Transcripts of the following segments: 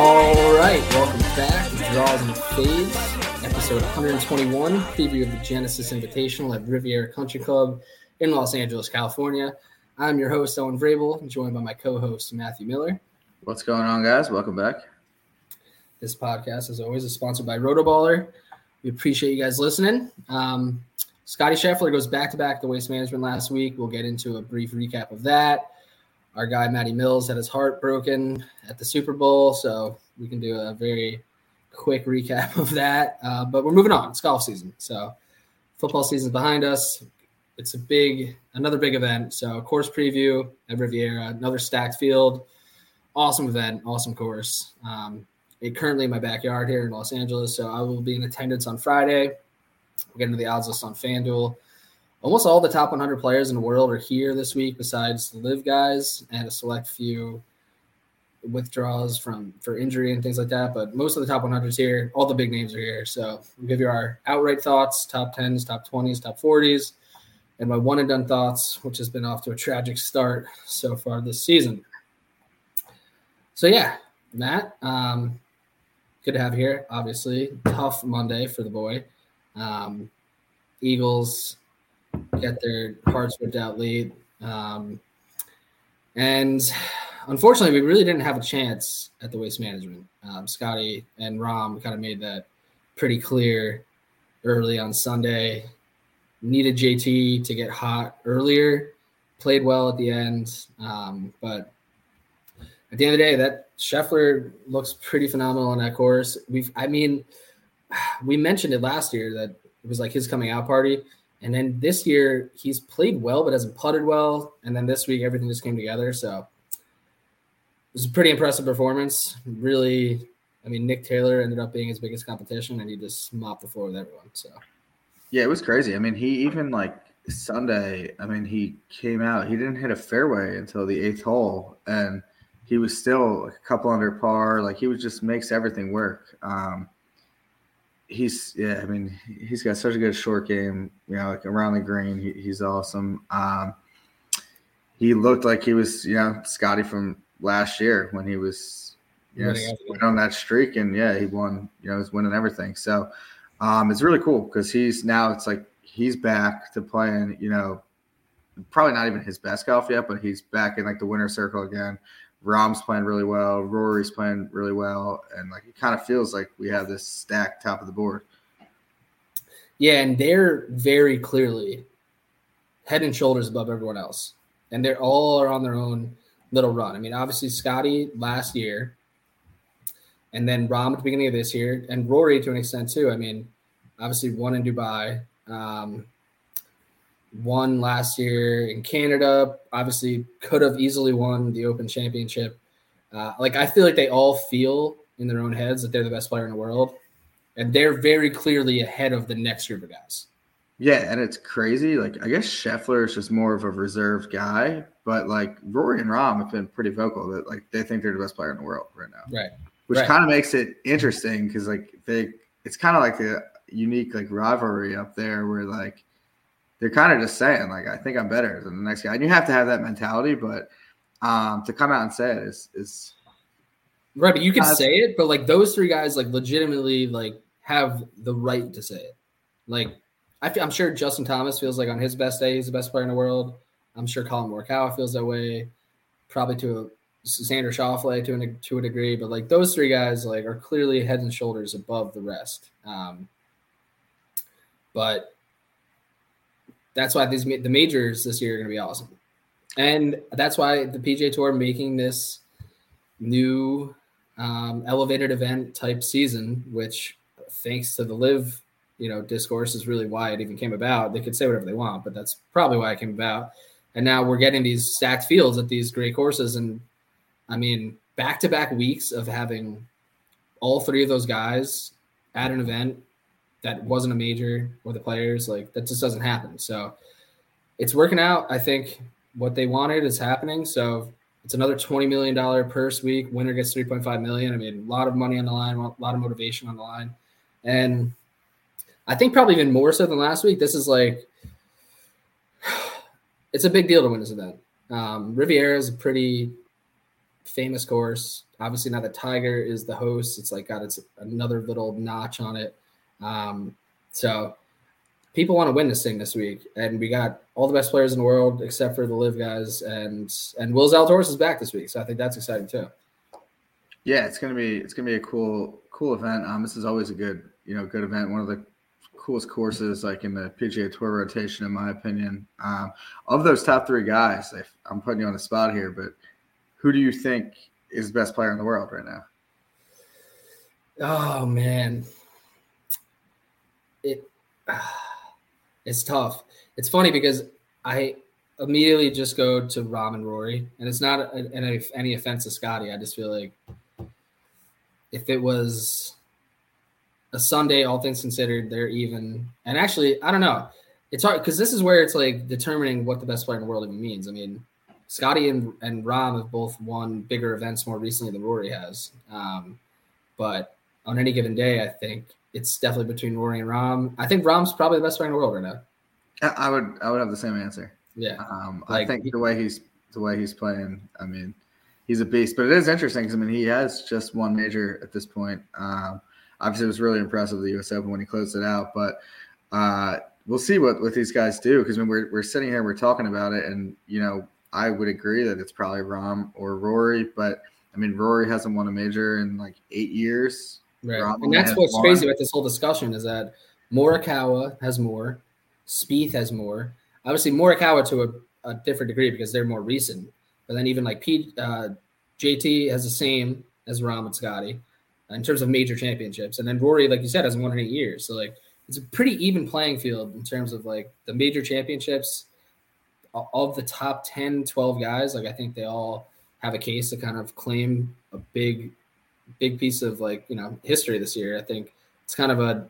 All right, welcome back to Draws and Fades, episode 121, preview of the Genesis Invitational at Riviera Country Club in Los Angeles, California. I'm your host, Owen Vrabel, joined by my co-host, Matthew Miller. What's going on, guys? Welcome back. This podcast, as always, is sponsored by Rotoballer. We appreciate you guys listening. Um, Scotty Scheffler goes back-to-back to Waste Management last week. We'll get into a brief recap of that. Our guy, Matty Mills, had his heart broken at the Super Bowl, so we can do a very quick recap of that. Uh, but we're moving on. It's golf season, so football season's behind us. It's a big, another big event. So course preview at Riviera, another stacked field. Awesome event, awesome course. Um, it currently in my backyard here in Los Angeles, so I will be in attendance on Friday. We'll get into the odds list on FanDuel. Almost all the top 100 players in the world are here this week, besides the live guys and a select few withdrawals from for injury and things like that. But most of the top 100s here, all the big names are here. So we'll give you our outright thoughts, top 10s, top 20s, top 40s, and my one and done thoughts, which has been off to a tragic start so far this season. So yeah, Matt, um, good to have you here. Obviously, tough Monday for the boy. Um, Eagles get their hearts ripped out lead. Um, and unfortunately, we really didn't have a chance at the waste management. Um, Scotty and Rahm kind of made that pretty clear early on Sunday. Needed JT to get hot earlier, played well at the end. Um, but at the end of the day, that Scheffler looks pretty phenomenal on that course. We've, I mean, we mentioned it last year that it was like his coming out party. And then this year he's played well, but hasn't putted well. And then this week everything just came together. So it was a pretty impressive performance. Really, I mean, Nick Taylor ended up being his biggest competition, and he just mopped the floor with everyone. So Yeah, it was crazy. I mean, he even like Sunday, I mean, he came out, he didn't hit a fairway until the eighth hole, and he was still a couple under par. Like he was just makes everything work. Um, he's yeah, I mean, he's got such a good short game. You know, like around the green, he, he's awesome. Um, he looked like he was, you know, Scotty from last year when he was, you know, went on that streak, and yeah, he won. You know, he's winning everything. So um, it's really cool because he's now it's like he's back to playing. You know, probably not even his best golf yet, but he's back in like the winner circle again. Rahm's playing really well. Rory's playing really well, and like it kind of feels like we have this stacked top of the board. Yeah, and they're very clearly head and shoulders above everyone else. And they're all are on their own little run. I mean, obviously Scotty last year, and then Rahm at the beginning of this year, and Rory to an extent too. I mean, obviously one in Dubai, um, one last year in Canada. Obviously, could have easily won the Open Championship. Uh, like I feel like they all feel in their own heads that they're the best player in the world, and they're very clearly ahead of the next group of guys. Yeah, and it's crazy. Like I guess Scheffler is just more of a reserved guy, but like Rory and Rahm have been pretty vocal that like they think they're the best player in the world right now, Right. which Right. kind of makes it interesting because like they, it's kind of like a unique like rivalry up there where like they're kind of just saying like I think I'm better than the next guy, and you have to have that mentality, but um to come out and say it is is Right, but you can Uh, say it, but like those three guys, like legitimately, like have the right to say it. Like I feel, I'm sure Justin Thomas feels like on his best day, he's the best player in the world. I'm sure Collin Morikawa feels that way. Probably to a Xander Schauffele to a to a degree, but like those three guys, like are clearly head and shoulders above the rest. Um, but that's why these the majors this year are going to be awesome, and that's why the PGA Tour making this new um, elevated event type season, which thanks to the live you know discourse is really why it even came about. They could say whatever they want, but that's probably why it came about. And now we're getting these stacked fields at these great courses, and I mean back to back weeks of having all three of those guys at an event that wasn't a major or the players like that just doesn't happen. So it's working out. I think what they wanted is happening. So it's another twenty million dollar purse week. Winner gets three point five million. I mean, a lot of money on the line, a lot of motivation on the line, and I think probably even more so than last week. This is like it's a big deal to win this event. Um, Riviera is a pretty famous course. Obviously, now that Tiger is the host, it's like got its another little notch on it. Um, so people want to win this thing this week, and we got all the best players in the world except for the live guys, and and Will Zalatoris is back this week, so I think that's exciting too. Yeah, it's gonna be it's gonna be a cool cool event. Um, this is always a good you know good event. One of the coolest courses like in the PGA Tour rotation, in my opinion. Um, of those top three guys, if I'm putting you on the spot here, but who do you think is the best player in the world right now? Oh man, it it's tough. It's funny because I immediately just go to Rahm and Rory, and it's not any, any offense to Scotty. I just feel like if it was a Sunday, all things considered, they're even. And actually, I don't know. It's hard because this is where it's like determining what the best player in the world even means. I mean, Scotty and and Rahm have both won bigger events more recently than Rory has. Um, but on any given day, I think it's definitely between Rory and Rahm. I think Rahm's probably the best player in the world right now. I I would I would have the same answer. Yeah. Um, I think the way he's the way he's playing, I mean, he's a beast. But it is interesting because I mean, he has just one major at this point. Um, obviously, it was really impressive the U.S. Open when he closed it out. But uh, we'll see what what these guys do because when we're we're sitting here, we're talking about it, and you know, I would agree that it's probably Rahm or Rory. But I mean, Rory hasn't won a major in like eight years. Right. And that's what's crazy about this whole discussion is that Morikawa has more, Spieth has more. Obviously, Morikawa to a, a different degree because they're more recent. But then even like Pete, uh, JT has the same as Rahm and Scotty in terms of major championships. And then Rory, like you said, hasn't won in eight years. So like it's a pretty even playing field in terms of like the major championships. Of the top 10, 12 guys, like I think they all have a case to kind of claim a big big piece of like you know history this year. I think it's kind of a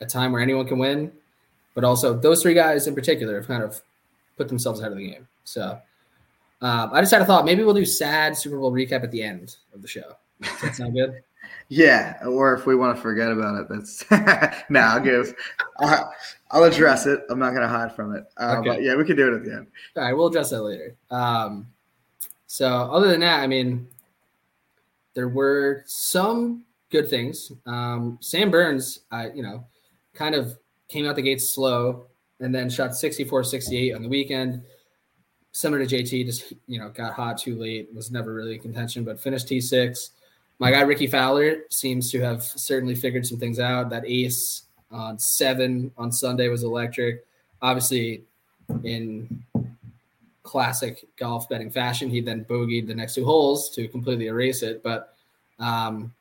a time where anyone can win, but also those three guys in particular have kind of put themselves ahead of the game. So um, I just had a thought. Maybe we'll do sad Super Bowl recap at the end of the show. Does that sound good? Yeah, or if we want to forget about it, that's no. I'll give. I'll, I'll address it. I'm not going to hide from it. Uh, Okay. But yeah, we can do it at the end. All right, we'll address that later. Um, so other than that, I mean, there were some good things. Um, Sam Burns, I you know, kind of came out the gates slow and then shot 64-68 on the weekend. Similar to JT, just you know, got hot too late, was never really in contention, but finished T6. My guy Rickie Fowler seems to have certainly figured some things out. That ace on seven on Sunday was electric. Obviously, in classic golf betting fashion. He then bogeyed the next two holes to completely erase it. But um,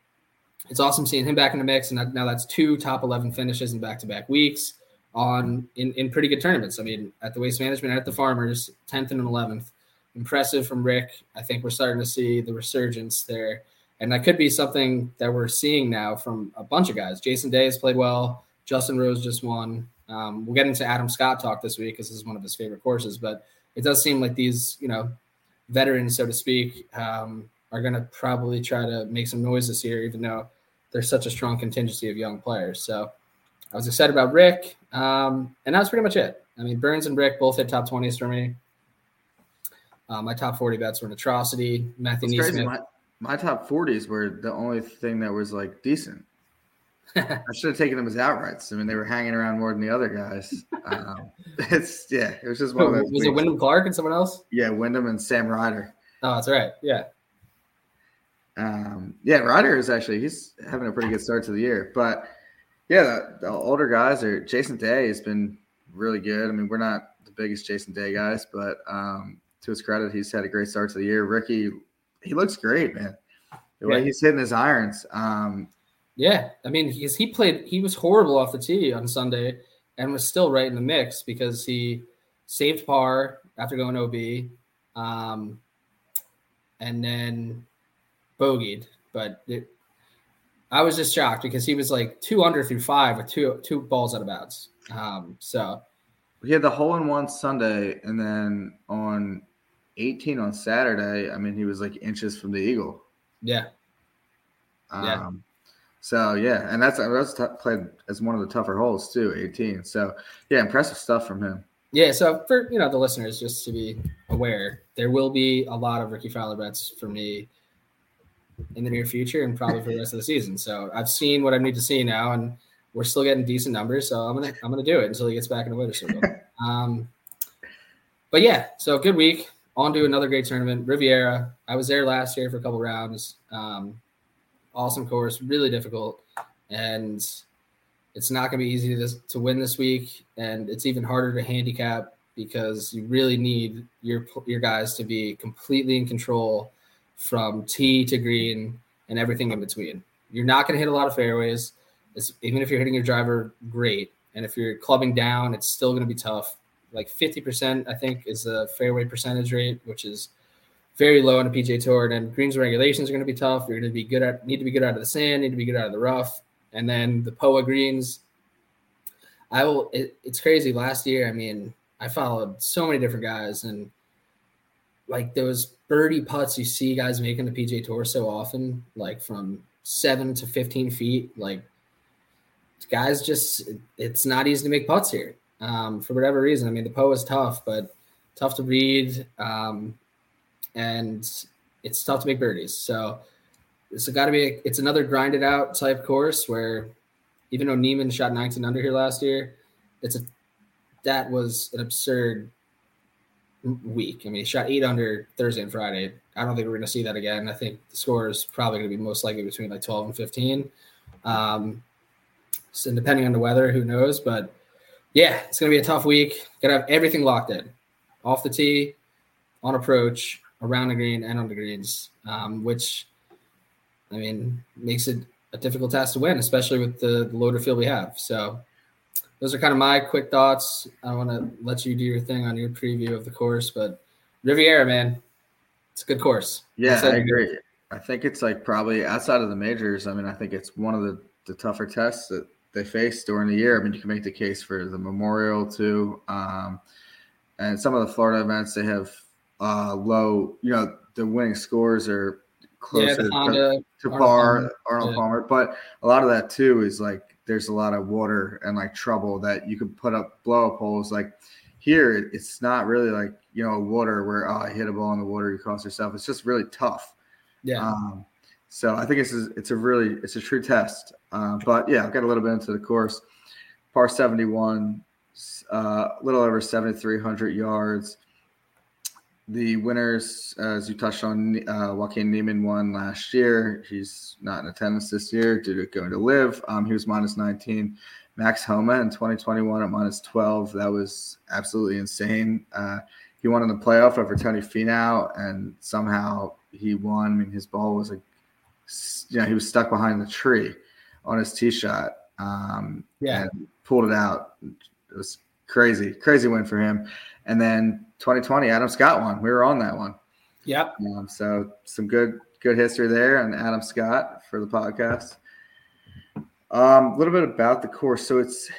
it's awesome seeing him back in the mix. And now that's two top 11 finishes in back to back weeks on in, in pretty good tournaments. I mean, at the Waste Management at the Farmers, 10th and 11th. Impressive from Rick. I think we're starting to see the resurgence there. And that could be something that we're seeing now from a bunch of guys. Jason Day has played well. Justin Rose just won. Um, we'll get into Adam Scott talk this week because this is one of his favorite courses. But it does seem like these, you know, veterans, so to speak, um, are going to probably try to make some noise this year, even though there's such a strong contingency of young players. So I was excited about Rick, um, and that's pretty much it. I mean, Burns and Rick both hit top 20s for me. Uh, my top 40 bets were an atrocity. Matthew NeSmith. My, my top 40s were the only thing that was like decent. I should have taken them as outrights. I mean, they were hanging around more than the other guys. Um, it's yeah, it was just one of those. was it. Wyndham Clark and someone else? Yeah, Wyndham and Sam Ryder. Oh, that's right. Yeah. Um, yeah, Ryder is actually he's having a pretty good start to the year, but yeah, the, the older guys are Jason Day has been really good. I mean, we're not the biggest Jason Day guys, but um, to his credit, he's had a great start to the year. Rickie, he looks great, man. The way Yeah. he's hitting his irons. Um, Yeah, I mean, he's, he played. He was horrible off the tee on Sunday, and was still right in the mix because he saved par after going OB, um, and then bogeyed. But it, I was just shocked because he was like two under through five with two two balls out of bounds. Um, so he had the hole in one Sunday, and then on 18 on Saturday, I mean, he was like inches from the eagle. yeah, Um, Yeah. So yeah, and that's that's t- played as one of the tougher holes too, 18. So yeah, impressive stuff from him. Yeah, so for you know the listeners, just to be aware, there will be a lot of Rickie Fowler bets for me in the near future and probably for the rest of the season. So I've seen what I need to see now, and we're still getting decent numbers. So I'm gonna I'm gonna do it until he gets back in the winner circle. um, but yeah, so good week. On to another great tournament, Riviera. I was there last year for a couple rounds. Um, awesome course, really difficult, and it's not going to be easy to, to win this week, and it's even harder to handicap because you really need your your guys to be completely in control from tee to green and everything in between. You're not going to hit a lot of fairways, it's, even if you're hitting your driver great, and if you're clubbing down, it's still going to be tough. Like 50%, I think, is the fairway percentage rate, which is very low on a PGA Tour. And then greens regulations are going to be tough. You're going to be good at need to be good out of the sand, need to be good out of the rough, and then the POA greens. I will. It, it's crazy. Last year, I mean, I followed so many different guys, and like those birdie putts you see guys making the PGA Tour so often, like from seven to fifteen feet. Like guys, just it's not easy to make putts here um, for whatever reason. I mean, the POA is tough, but tough to read, um, and it's tough to make birdies. So it's got to be. A, it's another grinded out type course where even though Niemann shot 19 under here last year, it's a that was an absurd week. I mean, he shot eight under Thursday and Friday. I don't think we're going to see that again. I think the score is probably going to be most likely between like 12 and 15. Um, so depending on the weather, who knows? But yeah, it's going to be a tough week. Got to have everything locked in, off the tee, on approach, around the green, and on the greens, um, which I mean makes it a difficult task to win, especially with the, the loader field we have. So those are kind of my quick thoughts. I want to let you do your thing on your preview of the course, but Riviera, man, it's a good course. Yeah, I agree. I think it's like probably outside of the majors. I mean, I think it's one of the, the tougher tests that they face during the year. I mean, you can make the case for the Memorial too, um, and some of the Florida events they have uh, low. You know, the winning scores are close Yeah, to, Honda, to Arnold par, Palmer, Arnold yeah. Palmer. But a lot of that too is like there's a lot of water and like trouble that you could put up blow up holes. Like here, it's not really like you know water where oh, I hit a ball in the water, you cost yourself. It's just really tough. yeah, Um, so I think it's a, it's a really it's a true test. Uh, but yeah, I'll get a little bit into the course. Par seventy one, uh, a little over seventy three hundred yards. The winners, as you touched on, uh, Joaquin Niemann won last year. He's not in attendance this year due to going to live. Um, he was minus 19. Max Homa in 2021 at minus 12. That was absolutely insane. Uh, he won in the playoff over Tony Finau, and somehow he won. I mean, his ball was like, you know, he was stuck behind the tree on his tee shot. Um, Yeah. and pulled it out. It was crazy, crazy win for him. And then 2020, Adam Scott won. We were on that one. yep, Um, so some good good history there and Adam Scott for the podcast. Um, a little bit about the course. So it's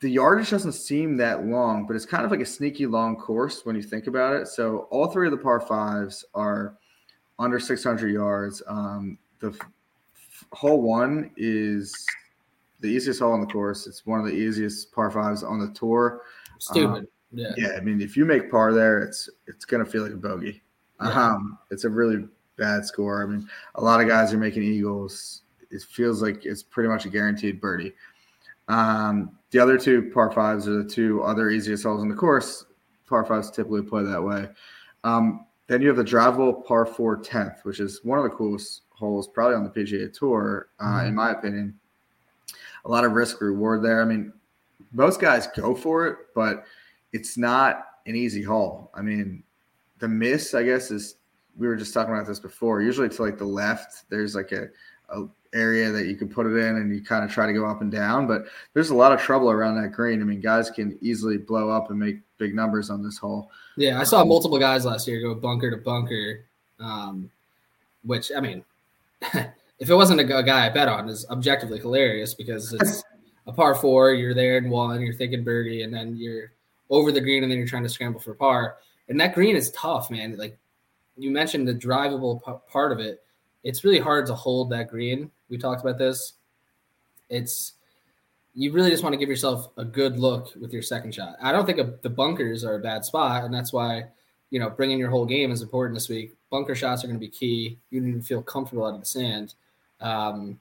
the yardage doesn't seem that long, but it's kind of like a sneaky long course when you think about it. So all three of the par fives are under 600 yards. Um, the f- hole one is the easiest hole on the course. It's one of the easiest par fives on the tour. stupid. yeah, Yeah, I mean, if you make par there, it's it's gonna feel like a bogey. Yeah. Um, it's a really bad score. I mean, a lot of guys are making eagles. It feels like it's pretty much a guaranteed birdie. Um, the other two par fives are the two other easiest holes on the course. Par fives typically play that way. Um, then you have the drivable par four tenth, which is one of the coolest holes probably on the PGA Tour, uh, in my opinion. A lot of risk reward there. I mean, most guys go for it, but it's not an easy hole. I mean, the miss, I guess, is we were just talking about this before. Usually to like the left, there's like a, a area that you can put it in and you kind of try to go up and down. But there's a lot of trouble around that green. I mean, guys can easily blow up and make big numbers on this hole. Yeah, I saw multiple guys last year go bunker to bunker, um, which I mean, if it wasn't a, a guy I bet on, is objectively hilarious because it's a par four. You're there in one, you're thinking birdie, and then you're over the green, and then you're trying to scramble for par. And that green is tough, man. Like you mentioned, the drivable p- part of it. It's really hard to hold that green. We talked about this. It's you really just want to give yourself a good look with your second shot. I don't think a, the bunkers are a bad spot, and that's why you know bringing your whole game is important this week. Bunker shots are going to be key. You need to feel comfortable out of the sand, um,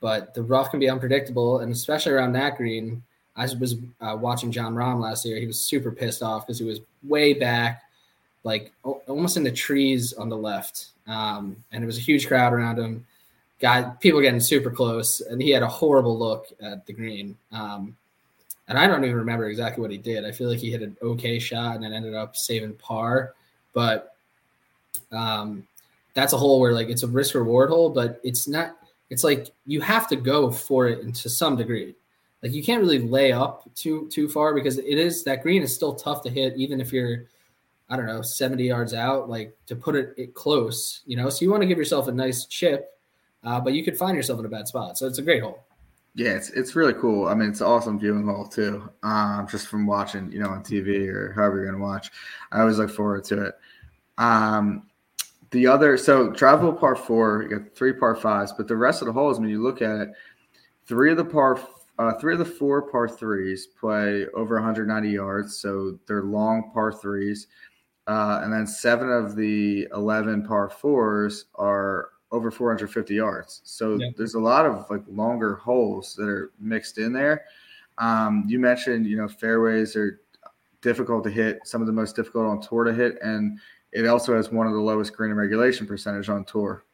but the rough can be unpredictable, and especially around that green. I was uh, watching Jon Rahm last year. He was super pissed off because he was way back, like o- almost in the trees on the left, um, and it was a huge crowd around him guy people getting super close and he had a horrible look at the green um, and i don't even remember exactly what he did i feel like he hit an okay shot and it ended up saving par but um, that's a hole where like it's a risk reward hole but it's not it's like you have to go for it to some degree like you can't really lay up too too far because it is that green is still tough to hit even if you're i don't know 70 yards out like to put it, it close you know so you want to give yourself a nice chip uh, but you could find yourself in a bad spot. So it's a great hole. Yeah, it's it's really cool. I mean, it's an awesome viewing hole too. Um, just from watching, you know, on TV or however you're gonna watch. I always look forward to it. Um, the other so travel par four, you got three par fives, but the rest of the holes, when you look at it, three of the par uh, three of the four par threes play over 190 yards, so they're long par threes, uh, and then seven of the 11 par fours are over 450 yards. So Yeah. there's a lot of like longer holes that are mixed in there. Um, you mentioned, you know, fairways are difficult to hit, some of the most difficult on tour to hit, and it also has one of the lowest green and regulation percentage on tour.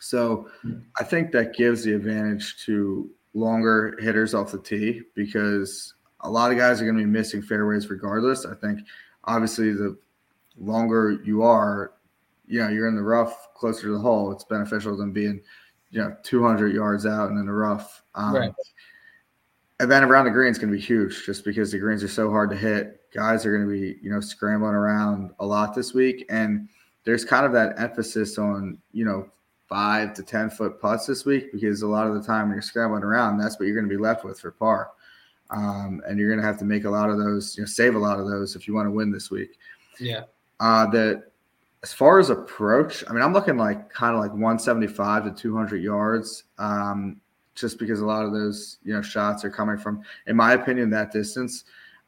So I think that gives the advantage to longer hitters off the tee because a lot of guys are going to be missing fairways regardless. I think obviously the longer you are, you know, you're in the rough closer to the hole, it's beneficial than being, you know, 200 yards out and in the rough. Um, Right. And then around the green is going to be huge just because the greens are so hard to hit. Guys are going to be, you know, scrambling around a lot this week. And there's kind of that emphasis on, you know, five to 10 foot putts this week because a lot of the time when you're scrambling around, that's what you're going to be left with for par. Um, and you're going to have to make a lot of those, you know, save a lot of those if you want to win this week. Yeah. Uh, that as far as approach, I mean, I'm looking like kind of like 175 to 200 yards, um, just because a lot of those you know shots are coming from, in my opinion, that distance.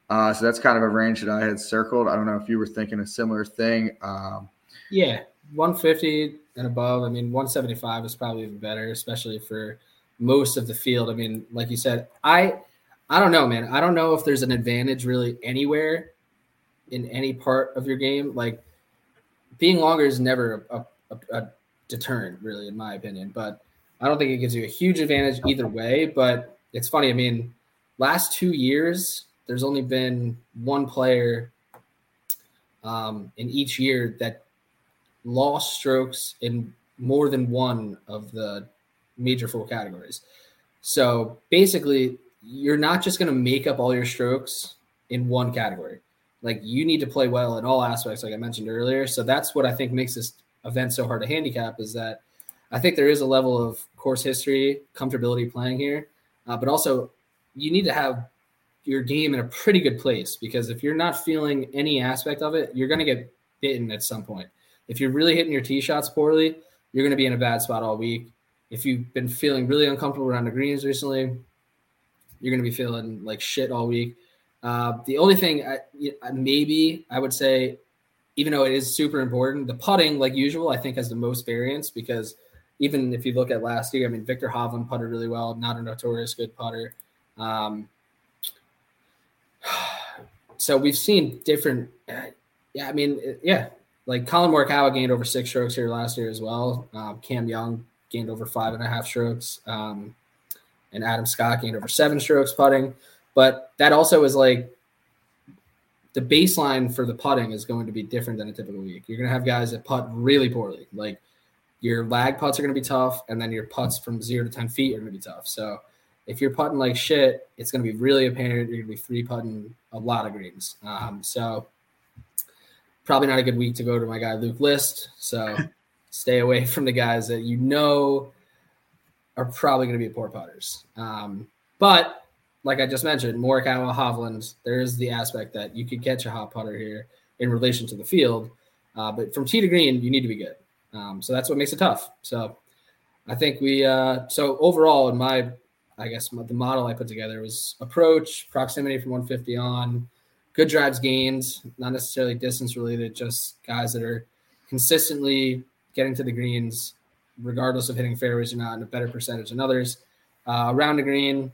Uh, so that's kind of a range that I had circled. I don't know if you were thinking a similar thing. Um, Yeah. 150 and above. I mean, 175 is probably even better, especially for most of the field. I mean, like you said, I I don't know, man. I don't know if there's an advantage really anywhere in any part of your game. Like being longer is never a, a, a deterrent, really, in my opinion. But I don't think it gives you a huge advantage either way. But it's funny. I mean, last two years, there's only been one player um, in each year that lost strokes in more than one of the major four categories. So basically, you're not just going to make up all your strokes in one category. Like you need to play well in all aspects, like I mentioned earlier. So that's what I think makes this event so hard to handicap is that I think there is a level of course history, comfortability playing here, uh, but also you need to have your game in a pretty good place because if you're not feeling any aspect of it, you're going to get bitten at some point. If you're really hitting your tee shots poorly, you're going to be in a bad spot all week. If you've been feeling really uncomfortable around the greens recently, you're going to be feeling like shit all week. Uh, the only thing I, maybe I would say, even though it is super important, the putting, like usual, I think has the most variance because even if you look at last year, I mean, Viktor Hovland putted really well, not a notorious good putter. Um, so we've seen different, uh, yeah, I mean, yeah, like Collin Morikawa gained over six strokes here last year as well. Um, Cam Young gained over five and a half strokes. Um, and Adam Scott gained over seven strokes putting. But that also is like the baseline for the putting is going to be different than a typical week. You're going to have guys that putt really poorly. Like your lag putts are going to be tough, and then your putts from zero to 10 feet are going to be tough. So if you're putting like shit, it's going to be really apparent. You're going to be three putting a lot of greens. Um, so probably not a good week to go to my guy Luke List. So stay away from the guys that you know are probably going to be poor putters. Um, but like I just mentioned, Morikawa, Hovland, there is the aspect that you could catch a hot putter here in relation to the field. Uh, but from tee to green, you need to be good. Um, so that's what makes it tough. So I think we, uh, so overall, in my, I guess the model I put together was approach, proximity from 150 on, good drives gains, not necessarily distance related, just guys that are consistently getting to the greens, regardless of hitting fairways or not, in a better percentage than others. Uh, around the green,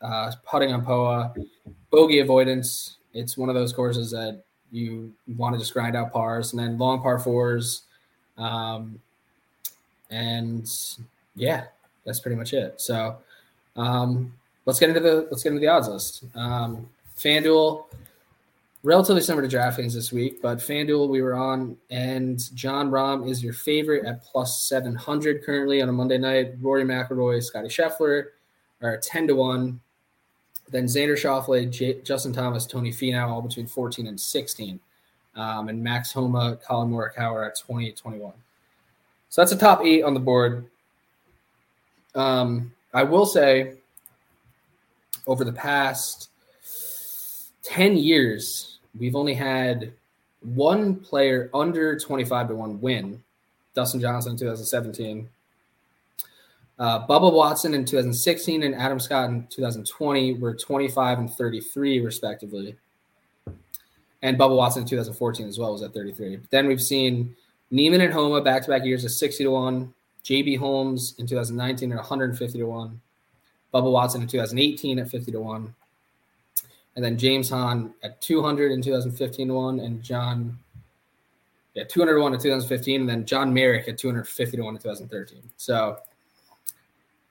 uh, putting on POA, bogey avoidance. It's one of those courses that you want to just grind out pars, and then long par fours. Um, and yeah, that's pretty much it. So um, let's get into the let's get into the odds list. Um, FanDuel, relatively similar to DraftKings this week, but FanDuel we were on, and Jon Rahm is your favorite at plus seven hundred currently on a Monday night. Rory McIlroy, Scotty Scheffler are ten to one. Then Xander Schauffele, J- Justin Thomas, Tony Finau, all between fourteen and sixteen, um, and Max Homa, Collin Morikawa at twenty to twenty-one. So that's a top eight on the board. Um, I will say, over the past 10 years, we've only had one player under 25 to 1 win Dustin Johnson in 2017. Uh, Bubba Watson in 2016 and Adam Scott in 2020 were 25 and 33, respectively. And Bubba Watson in 2014 as well was at 33. But then we've seen Niemann and Homa back to back years at 60 to 1. JB Holmes in 2019 at 150 to 1. Bubba Watson in 2018 at 50 to 1 and then James Hahn at 200 in 2015 one, and John, yeah, 201 in 2015, and then John Merrick at 250 to one in 2013. So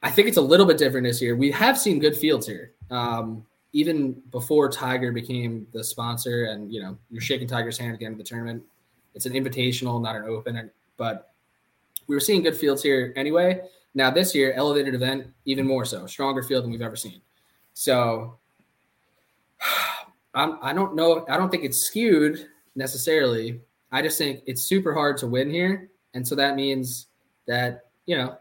I think it's a little bit different this year. We have seen good fields here, um, even before Tiger became the sponsor, and you know you're shaking Tiger's hand at the end of the tournament. It's an invitational, not an open, but we were seeing good fields here anyway. Now this year, elevated event, even more so, stronger field than we've ever seen. So I'm, I don't know. I don't think it's skewed necessarily. I just think it's super hard to win here, and so that means that you know,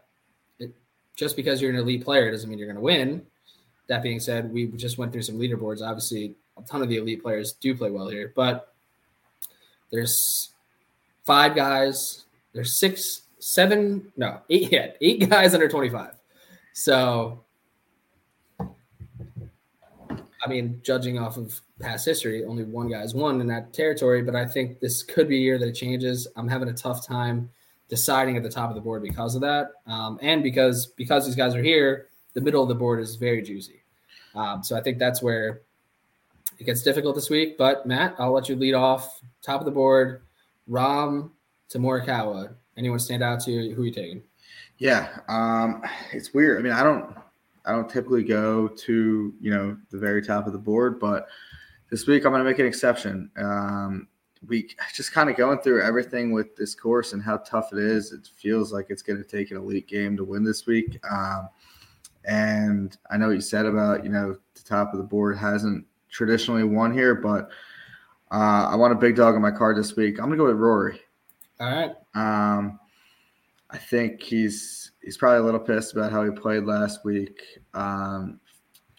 it, just because you're an elite player doesn't mean you're going to win. That being said, we just went through some leaderboards. Obviously, a ton of the elite players do play well here, but there's five guys. There's six, seven, no, eight, yeah, eight guys under 25. So I mean, judging off of past history, only one guy's won in that territory. But I think this could be a year that it changes. I'm having a tough time deciding at the top of the board because of that, um, and because because these guys are here, the middle of the board is very juicy. Um, so I think that's where it gets difficult this week. But Matt, I'll let you lead off. Top of the board, Rahm to Morikawa. Anyone stand out to you? Who are you taking? Yeah, um, it's weird. I mean, I don't I don't typically go to you know the very top of the board, but this week I'm going to make an exception. Um, we just kind of going through everything with this course and how tough it is. It feels like it's going to take an elite game to win this week. Um, and I know what you said about you know the top of the board hasn't traditionally won here, but uh, I want a big dog on my card this week. I'm going to go with Rory. All right. Um, I think he's he's probably a little pissed about how he played last week. Um,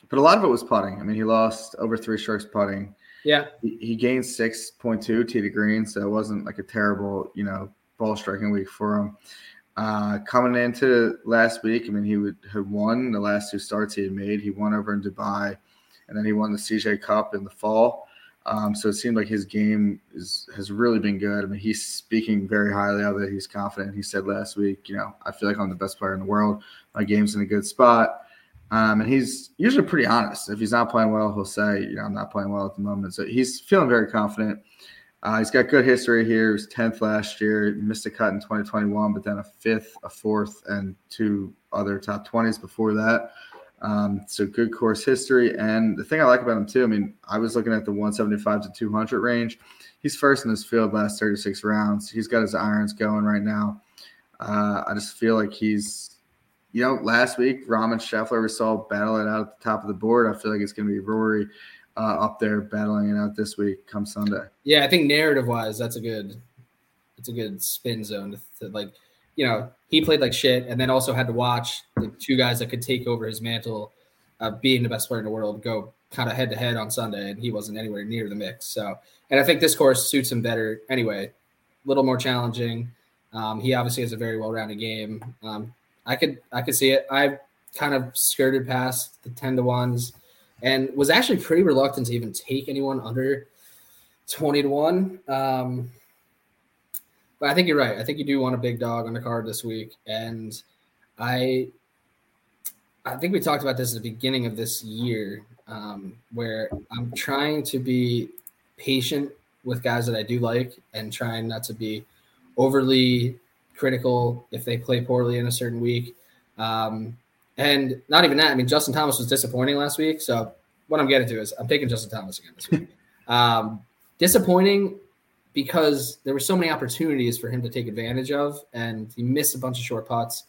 but a lot of it was putting. I mean, he lost over three strokes putting. Yeah. He, he gained 6.2 tee to green, so it wasn't like a terrible, you know, ball striking week for him. Uh, coming into last week, I mean, he would had won the last two starts he had made. He won over in Dubai, and then he won the CJ Cup in the fall. Um, so it seemed like his game is has really been good. I mean, he's speaking very highly of it. He's confident. He said last week, you know, I feel like I'm the best player in the world. My game's in a good spot. Um, and he's usually pretty honest. If he's not playing well, he'll say, you know, I'm not playing well at the moment. So he's feeling very confident. Uh, he's got good history here. He was 10th last year, missed a cut in 2021, but then a fifth, a fourth, and two other top 20s before that. Um, so good course history. And the thing I like about him too, I mean, I was looking at the 175 to 200 range. He's first in his field last 36 rounds. He's got his irons going right now. Uh, I just feel like he's, you know, last week Rahm and Scheffler we saw battle it out at the top of the board. I feel like it's going to be Rory uh, up there battling it out this week come Sunday. Yeah, I think narrative wise, that's a good, it's a good spin zone to, to like, you know, he played like shit, and then also had to watch the two guys that could take over his mantle, uh, being the best player in the world, go kind of head to head on Sunday, and he wasn't anywhere near the mix. So, and I think this course suits him better anyway. A little more challenging. Um, he obviously has a very well-rounded game. Um, I could I could see it. I kind of skirted past the ten to ones, and was actually pretty reluctant to even take anyone under twenty to one. Um, but I think you're right. I think you do want a big dog on the card this week, and I I think we talked about this at the beginning of this year, um, where I'm trying to be patient with guys that I do like, and trying not to be overly critical if they play poorly in a certain week. Um, and not even that. I mean, Justin Thomas was disappointing last week. So what I'm getting to is I'm taking Justin Thomas again this week. um, disappointing because there were so many opportunities for him to take advantage of, and he missed a bunch of short putts.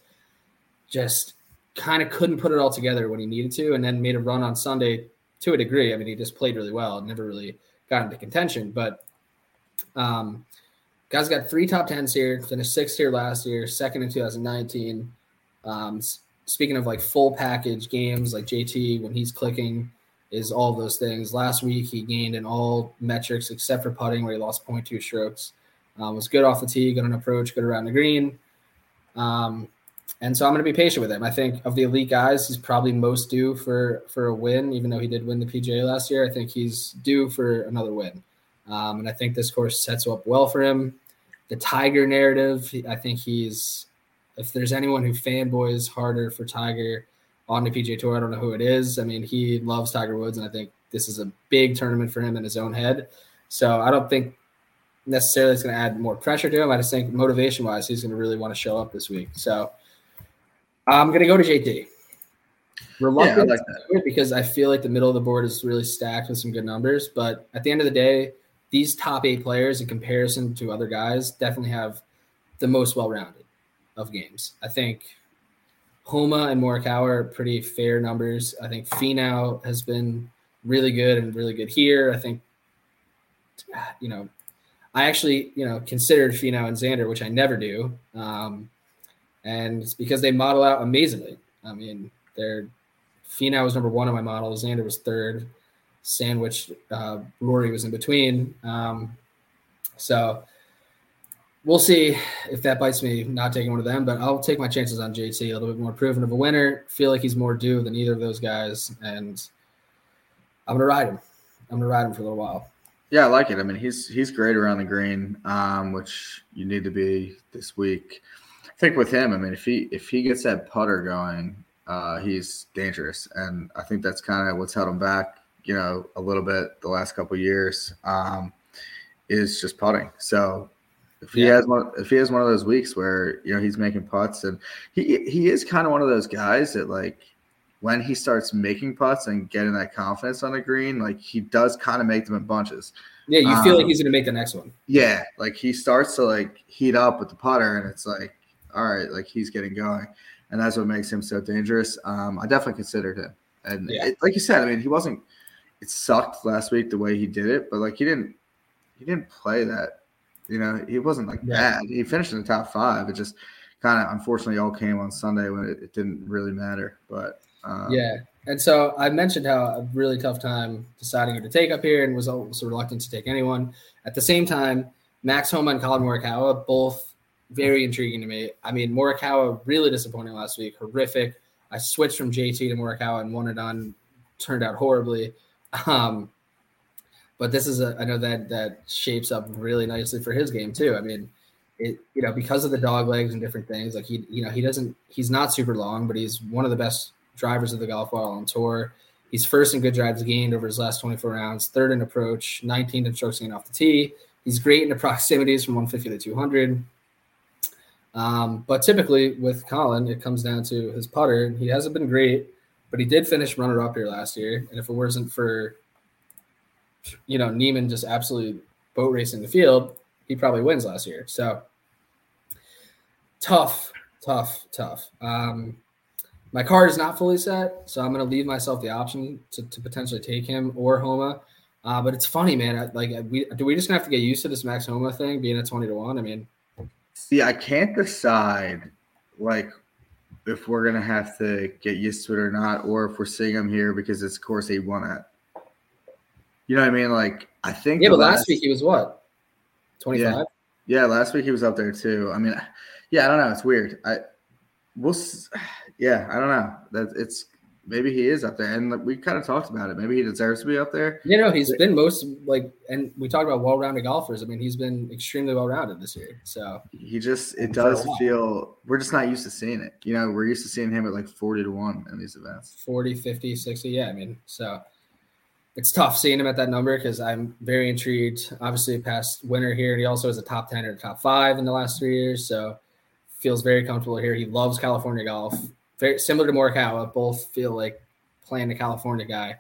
Just kind of couldn't put it all together when he needed to, and then made a run on Sunday to a degree. I mean, he just played really well, never really got into contention. But um, guys got three top tens here, finished sixth here last year, second in 2019. Um, speaking of like full package games, like JT when he's clicking is all those things. Last week he gained in all metrics except for putting, where he lost 0.2 strokes. Um, was good off the tee, good on approach, good around the green. Um, and so I'm going to be patient with him. I think of the elite guys, he's probably most due for for a win, even though he did win the PGA last year. I think he's due for another win, um, and I think this course sets up well for him. The Tiger narrative, I think he's. If there's anyone who fanboys harder for Tiger on the PGA Tour. I don't know who it is. I mean, he loves Tiger Woods, and I think this is a big tournament for him in his own head. So I don't think necessarily it's going to add more pressure to him. I just think motivation wise, he's going to really want to show up this week. So I'm going to go to JT. Reluctant Yeah, I like that. because I feel like the middle of the board is really stacked with some good numbers. But at the end of the day, these top eight players in comparison to other guys definitely have the most well rounded of games. I think Homa and Morikawa are pretty fair numbers. I think Finau has been really good and really good here. I think, you know, I actually, you know, considered Finau and Xander, which I never do. Um, and it's because they model out amazingly. I mean, they're Finau was number one on my model. Xander was third. Sandwich, uh, Rory was in between. Um, so we'll see if that bites me not taking one of them, but I'll take my chances on JT. A little bit more proven of a winner. Feel like he's more due than either of those guys, and I'm gonna ride him. I'm gonna ride him for a little while. Yeah, I like it. I mean, he's he's great around the green, um, which you need to be this week. I think with him, I mean, if he if he gets that putter going, uh, he's dangerous, and I think that's kind of what's held him back, you know, a little bit the last couple years. Um, is just putting. So if he Yeah. has one, if he has one of those weeks where you know he's making putts, and he he is kind of one of those guys that like when he starts making putts and getting that confidence on the green, like he does kind of make them in bunches. Yeah, you feel like Um, he's gonna make the next one. Yeah, like he starts to like heat up with the putter, and it's like, all right, like he's getting going, and that's what makes him so dangerous. Um, I definitely considered him, and Yeah. it, like you said, I mean, he wasn't. It sucked last week the way he did it, but like he didn't, he didn't play that. You know, he wasn't like Yeah. bad. He finished in the top five. It just kind of unfortunately all came on Sunday when it, it didn't really matter. But um, Yeah. And so I mentioned how a really tough time deciding who to take up here and was also reluctant to take anyone. At the same time, Max Homa and Collin Morikawa, both very intriguing to me. I mean, Morikawa really disappointing last week, horrific. I switched from JT to Morikawa and one and done turned out horribly. Um, but this is a I know that that shapes up really nicely for his game too. I mean, it you know because of the dog legs and different things like he you know he doesn't he's not super long, but he's one of the best drivers of the golf ball on tour. He's first in good drives gained over his last 24 rounds, third in approach, 19th in strokes gained off the tee. He's great in the proximities from 150 to 200. Um, but typically with Collin, it comes down to his putter. He hasn't been great, but he did finish runner up here last year. And if it wasn't for, you know, Niemann just absolutely boat racing the field, he probably wins last year. So tough, tough, tough. Um, my card is not fully set, so I'm going to leave myself the option to, to potentially take him or Homa. Uh, but it's funny, man. Like, we do we just have to get used to this Max Homa thing being a twenty to one? I mean, See, I can't decide like if we're gonna have to get used to it or not, or if we're seeing him here because it's course he won at. You know what I mean? Like I think yeah, but last week he was what twenty five. Yeah, last week he was up there too. I mean, yeah, I don't know. It's weird. I we'll yeah, I don't know. That it's maybe he is up there, and we kind of talked about it. Maybe he deserves to be up there. You know, he's been most like, and we talked about well-rounded golfers. I mean, he's been extremely well-rounded this year. So He just it does feel we're just not used to seeing it. You know, we're used to seeing him at like forty to one in these events. 40, 50, 60. Yeah, I mean, so it's tough seeing him at that number because I'm very intrigued. Obviously, past winner here. He also has a top 10 or top five in the last three years. So feels very comfortable here. He loves California golf. Very similar to Morikawa. Both feel like playing the California guy.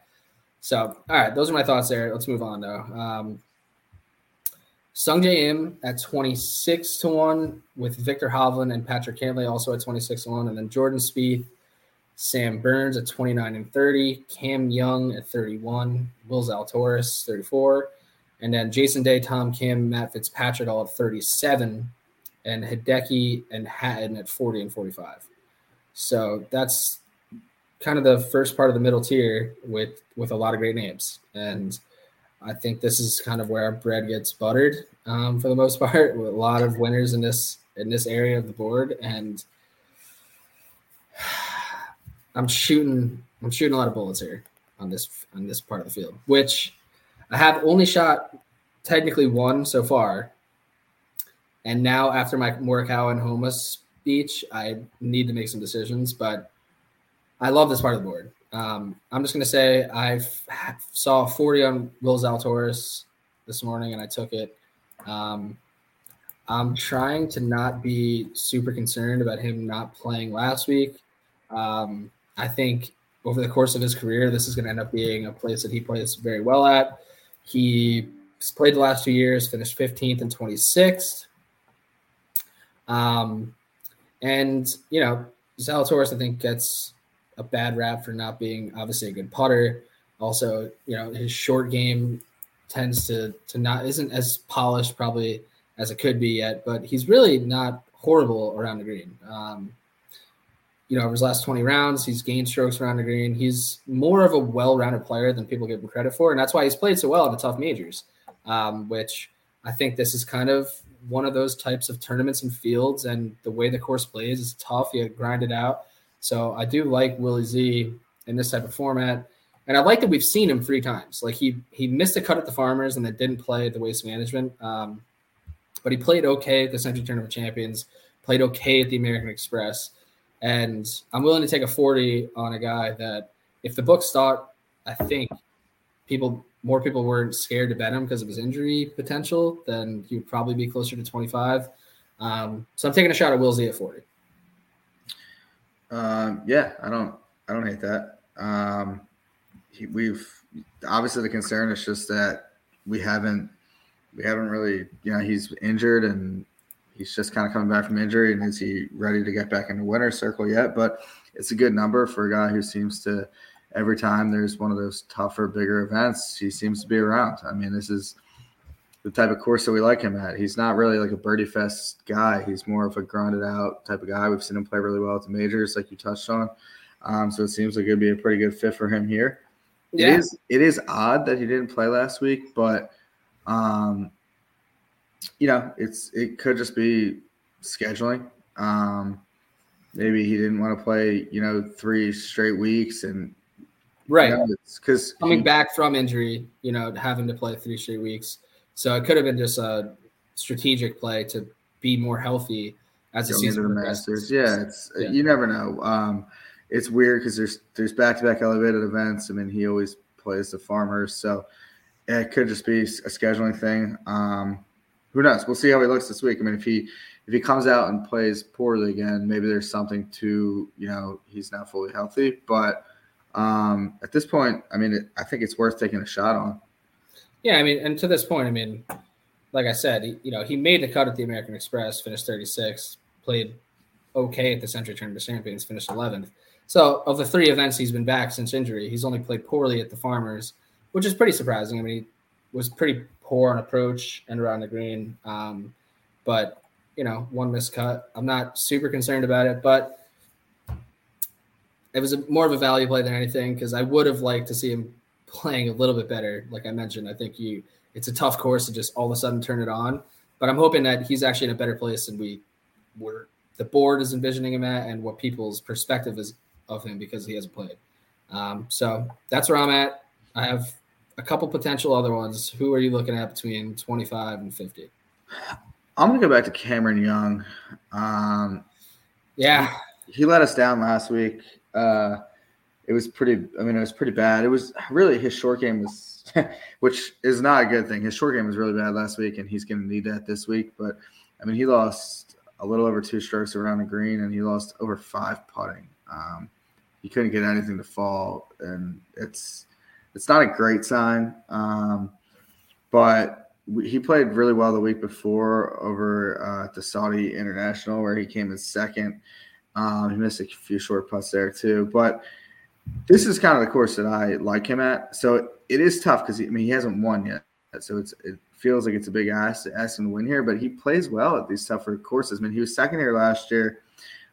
So, all right, those are my thoughts there. Let's move on though. Um, Sungjae Im at 26 to 1 with Viktor Hovland and Patrick Cantlay also at 26 to 1. And then Jordan Spieth Sam Burns at 29 and 30, Cam Young at 31, Will Zalatoris 34, and then Jason Day, Tom Kim, Matt Fitzpatrick all at 37, and Hideki and Hatton at 40 and 45. So that's kind of the first part of the middle tier with with a lot of great names, and I think this is kind of where our bread gets buttered um, for the most part. With a lot of winners in this in this area of the board, and I'm shooting I'm shooting a lot of bullets here on this on this part of the field, which I have only shot technically one so far. And now after my Morikawa and Homa speech, I need to make some decisions, but I love this part of the board. Um, I'm just gonna say I saw 40 on Will Zalatoris this morning and I took it. Um, I'm trying to not be super concerned about him not playing last week. Um, I think over the course of his career, this is going to end up being a place that he plays very well at. He played the last two years, finished 15th and 26th. Um, and, you know, Zalatoris, I think, gets a bad rap for not being obviously a good putter. Also, you know, his short game tends to to not isn't as polished probably as it could be yet, but he's really not horrible around the green. Um, you know, over his last 20 rounds, he's gained strokes around the green. He's more of a well-rounded player than people give him credit for, and that's why he's played so well in the tough majors. Um, which I think this is kind of one of those types of tournaments and fields, and the way the course plays is tough. You grind it out. So I do like Willie Z in this type of format. And I like that we've seen him three times. Like he he missed a cut at the Farmers and then didn't play at the Waste Management. Um, but he played okay at the Sentry Tournament Champions, played okay at the American Express. And I'm willing to take a 40 on a guy that if the books thought, I think people more people weren't scared to bet him because of his injury potential, then he would probably be closer to 25. Um, so I'm taking a shot at Will Z at 40. Um, yeah, I don't, I don't hate that. Um, he, we've obviously the concern is just that we haven't, we haven't really, you know, he's injured and he's just kind of coming back from injury, and is he ready to get back in the winner's circle yet? But it's a good number for a guy who seems to every time there's one of those tougher, bigger events, he seems to be around. I mean, this is the type of course that we like him at. He's not really like a birdie fest guy. He's more of a grinded out type of guy. We've seen him play really well at the majors, like you touched on. Um, so it seems like it'd be a pretty good fit for him here. It is it is odd that he didn't play last week, but um, you know, it's it could just be scheduling. Um, maybe he didn't want to play, you know, three straight weeks and Right. because Coming back from injury, you know, having to play three straight weeks. So it could have been just a strategic play to be more healthy as the into season the progresses. Masters. Yeah, it's Yeah. you never know. Um, it's weird because there's there's back to back elevated events. I mean, he always plays the Farmers, so it could just be a scheduling thing. Um, who knows? We'll see how he looks this week. I mean, if he if he comes out and plays poorly again, maybe there's something to you know he's not fully healthy, but. Um, at this point, I mean, it, I think it's worth taking a shot on. Yeah, I mean, and to this point, I mean, like I said, he, you know, he made the cut at the American Express, finished 36, played okay at the Sentry Tournament of Champions, finished 11th. So, of the three events he's been back since injury, he's only played poorly at the Farmers, which is pretty surprising. I mean, he was pretty poor on approach and around the green, um, but you know, one miscut. I'm not super concerned about it, but it was a, more of a value play than anything because I would have liked to see him playing a little bit better. Like I mentioned, I think you it's a tough course to just all of a sudden turn it on. But I'm hoping that he's actually in a better place than we were the board is envisioning him at and what people's perspective is of him because he hasn't played. Um, so that's where I'm at. I have a couple potential other ones. Who are you looking at between 25 and 50? I'm gonna go back to Cameron Young. Um, Yeah, he let us down last week. Uh, it was pretty. I mean, it was pretty bad. It was really his short game was, which is not a good thing. His short game was really bad last week, and he's going to need that this week. But I mean, he lost a little over two strokes around the green, and he lost over five putting. Um, he couldn't get anything to fall, and it's it's not a great sign. Um, but we, he played really well the week before over uh, at the Saudi International, where he came in second. Um, he missed a few short putts there too, but this is kind of the course that I like him at. So it is tough because I mean he hasn't won yet, so it's it feels like it's a big ask to ask him to win here. But he plays well at these tougher courses. I mean he was second here last year,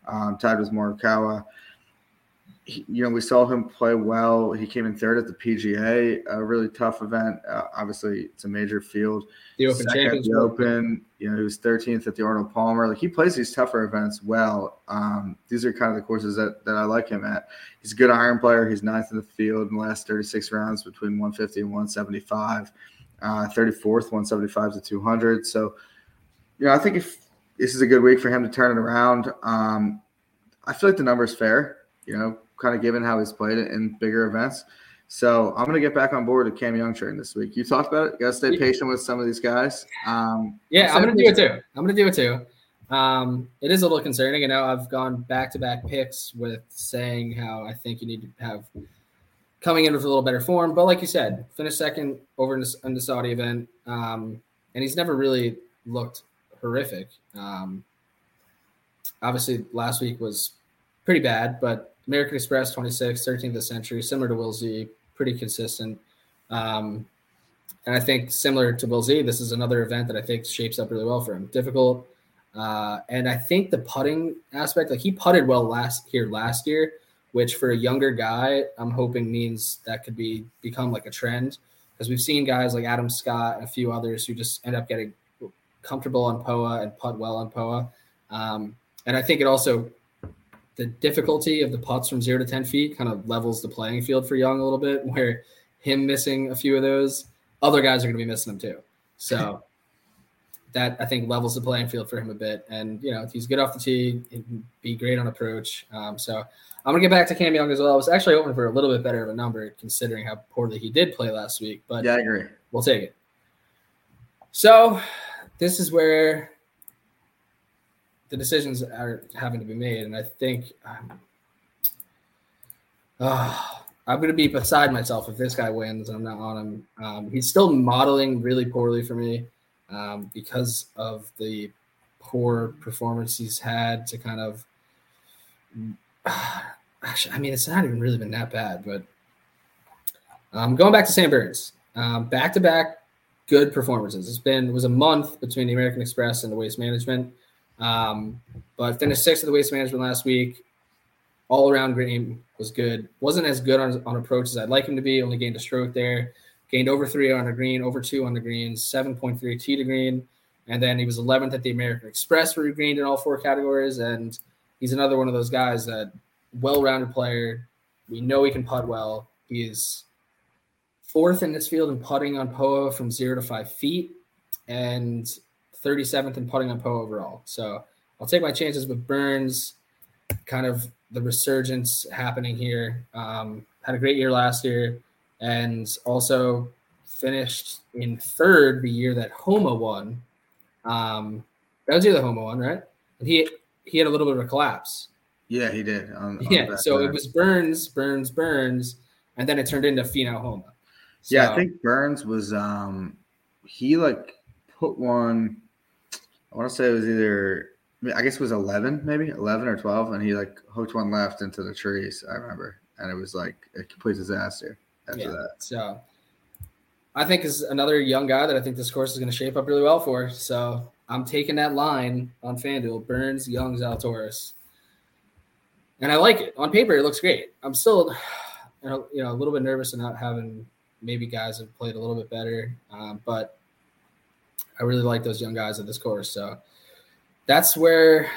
um, tied with Morikawa. He, you know we saw him play well. He came in third at the PGA, a really tough event. Uh, obviously it's a major field. the Open Second Champions. the Open. You know, he was 13th at the Arnold Palmer. Like he plays these tougher events well. Um, these are kind of the courses that, that I like him at. He's a good iron player. He's ninth in the field in the last 36 rounds between 150 and 175. Uh, 34th, 175 to 200. So, you know, I think if this is a good week for him to turn it around, um, I feel like the number is fair. You know, kind of given how he's played it in bigger events. So I'm going to get back on board with Cam Young train this week. You talked about it. You got to stay patient with some of these guys. Um, Yeah, I'm gonna do it too. I'm gonna do it too. Um, it is a little concerning, and know, I've gone back to back picks with saying how I think you need to have coming in with a little better form. But like you said, finished second over in the, in the Saudi event, um, and he's never really looked horrific. Um, obviously, last week was pretty bad, but American Express 26, 13th of Sentry, similar to Will Z, pretty consistent. Um, and I think similar to Will Z, this is another event that I think shapes up really well for him. Difficult. Uh, and I think the putting aspect, like he putted well last here last year, which for a younger guy, I'm hoping means that could be become like a trend because we've seen guys like Adam Scott and a few others who just end up getting comfortable on POA and putt well on POA. Um, and I think it also the difficulty of the putts from zero to ten feet kind of levels the playing field for Young a little bit, where him missing a few of those, other guys are going to be missing them too. So that I think levels the playing field for him a bit. And you know, if he's good off the tee, he can be great on approach. Um, so I'm gonna get back to Cam Young as well. I was actually hoping for a little bit better of a number considering how poorly he did play last week, but Yeah, I agree. we'll take it. So this is where the decisions are having to be made, and I think um, ah, I'm going to be beside myself if this guy wins and I'm not on him. Um, he's still modeling really poorly for me um, because of the poor performance he's had to kind of. Actually, I mean, it's not even really been that bad, but um, going back to Sam Burns, back to back good performances. It's been it was a month between the American Express and the Waste Management, um, but finished sixth at the Waste Management last week. All around game was good. wasn't as good on, on approach as I'd like him to be. Only gained a stroke there. Gained over three on the green, over two on the point three tee to green, and then he was 11th at the American Express where he greened in all four categories. And he's another one of those guys that well-rounded player. We know he can putt well. He is fourth in this field in putting on POA from zero to five feet, and 37th in putting on POA overall. So I'll take my chances with Burns. Kind of the resurgence happening here. Um, had a great year last year, and also finished in third the year that Homa won. Um, that was the that Homa won, right? And he he had a little bit of a collapse. Yeah, he did. on- on Yeah, so to it was Burns, Burns, Burns, and then it turned into Finau Homa. Yeah, I think Burns was um he like put one I want to say it was either I, guess it was 11 maybe 11 or 12 and he like hooked one left into the trees I remember and it was like a complete disaster after Yeah. that. So I think is another young guy that I think this course is going to shape up really well for. So I'm taking that line on FanDuel: Burns, Young, Zalatoris, and I like it on paper. It looks great. I'm still, you know, a little bit nervous not having maybe guys have played a little bit better, um, but I really like those young guys at this course. So that's where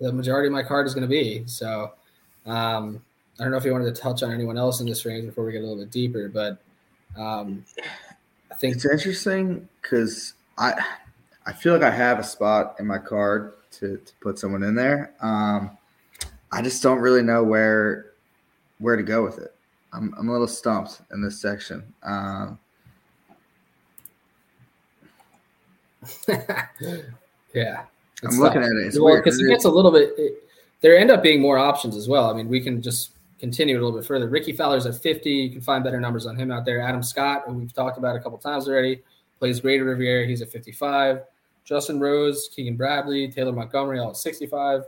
the majority of my card is going to be. So. Um, I don't know if you wanted to touch on anyone else in this range before we get a little bit deeper, but um, I think It's interesting because I I feel like I have a spot in my card to, to put someone in there. Um, I just don't really know where where to go with it. I'm I'm a little stumped in this section. Um, yeah, I'm looking at it. It's well because it gets a little bit. It, there end up being more options as well. I mean, we can just continue it a little bit further. Rickie Fowler's at 50. You can find better numbers on him out there. Adam Scott, who we've talked about a couple times already, plays Greater Riviera. He's at 55. Justin Rose, Keegan Bradley, Taylor Montgomery, all at 65.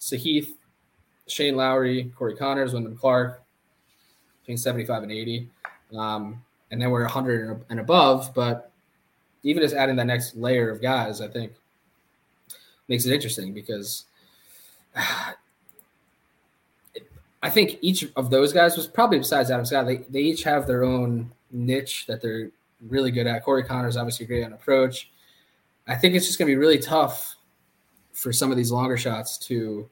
Sahith, Shane Lowry, Corey Conners, Wyndham Clark, between 75 and 80. Um, and then we're 100 and- and above. But even just adding that next layer of guys, I think makes it interesting because I think each of those guys was probably besides Adam Scott, they, they each have their own niche that they're really good at. Corey Conners' obviously great on approach. I think it's just going to be really tough for some of these longer shots to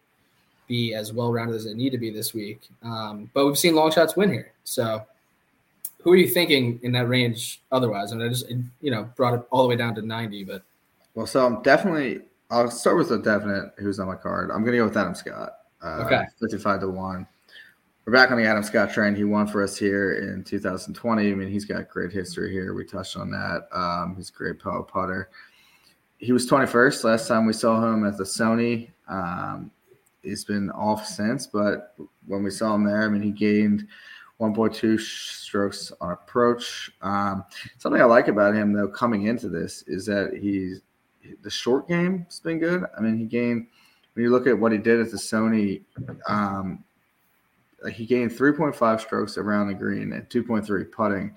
be as well rounded as they need to be this week. Um, but we've seen long shots win here. So who are you thinking in that range otherwise? I mean, I just, you know, brought it all the way down to 90, but Well, so I'm definitely. I'll start with a definite who's on my card. I'm going to go with Adam Scott. Uh, Okay. 55 to one. We're back on the Adam Scott train. He won for us here in 2020. I mean, he's got great history here. We touched on that. Um, he's a great power putter. He was 21st last time we saw him at the Sony. Um, he's been off since, but when we saw him there, I mean, he gained 1.2 strokes on approach. Um, something I like about him, though, coming into this is that he's the short game's been good. I mean, he gained when you look at what he did at the Sony, um, he gained 3.5 strokes around the green and 2.3 putting.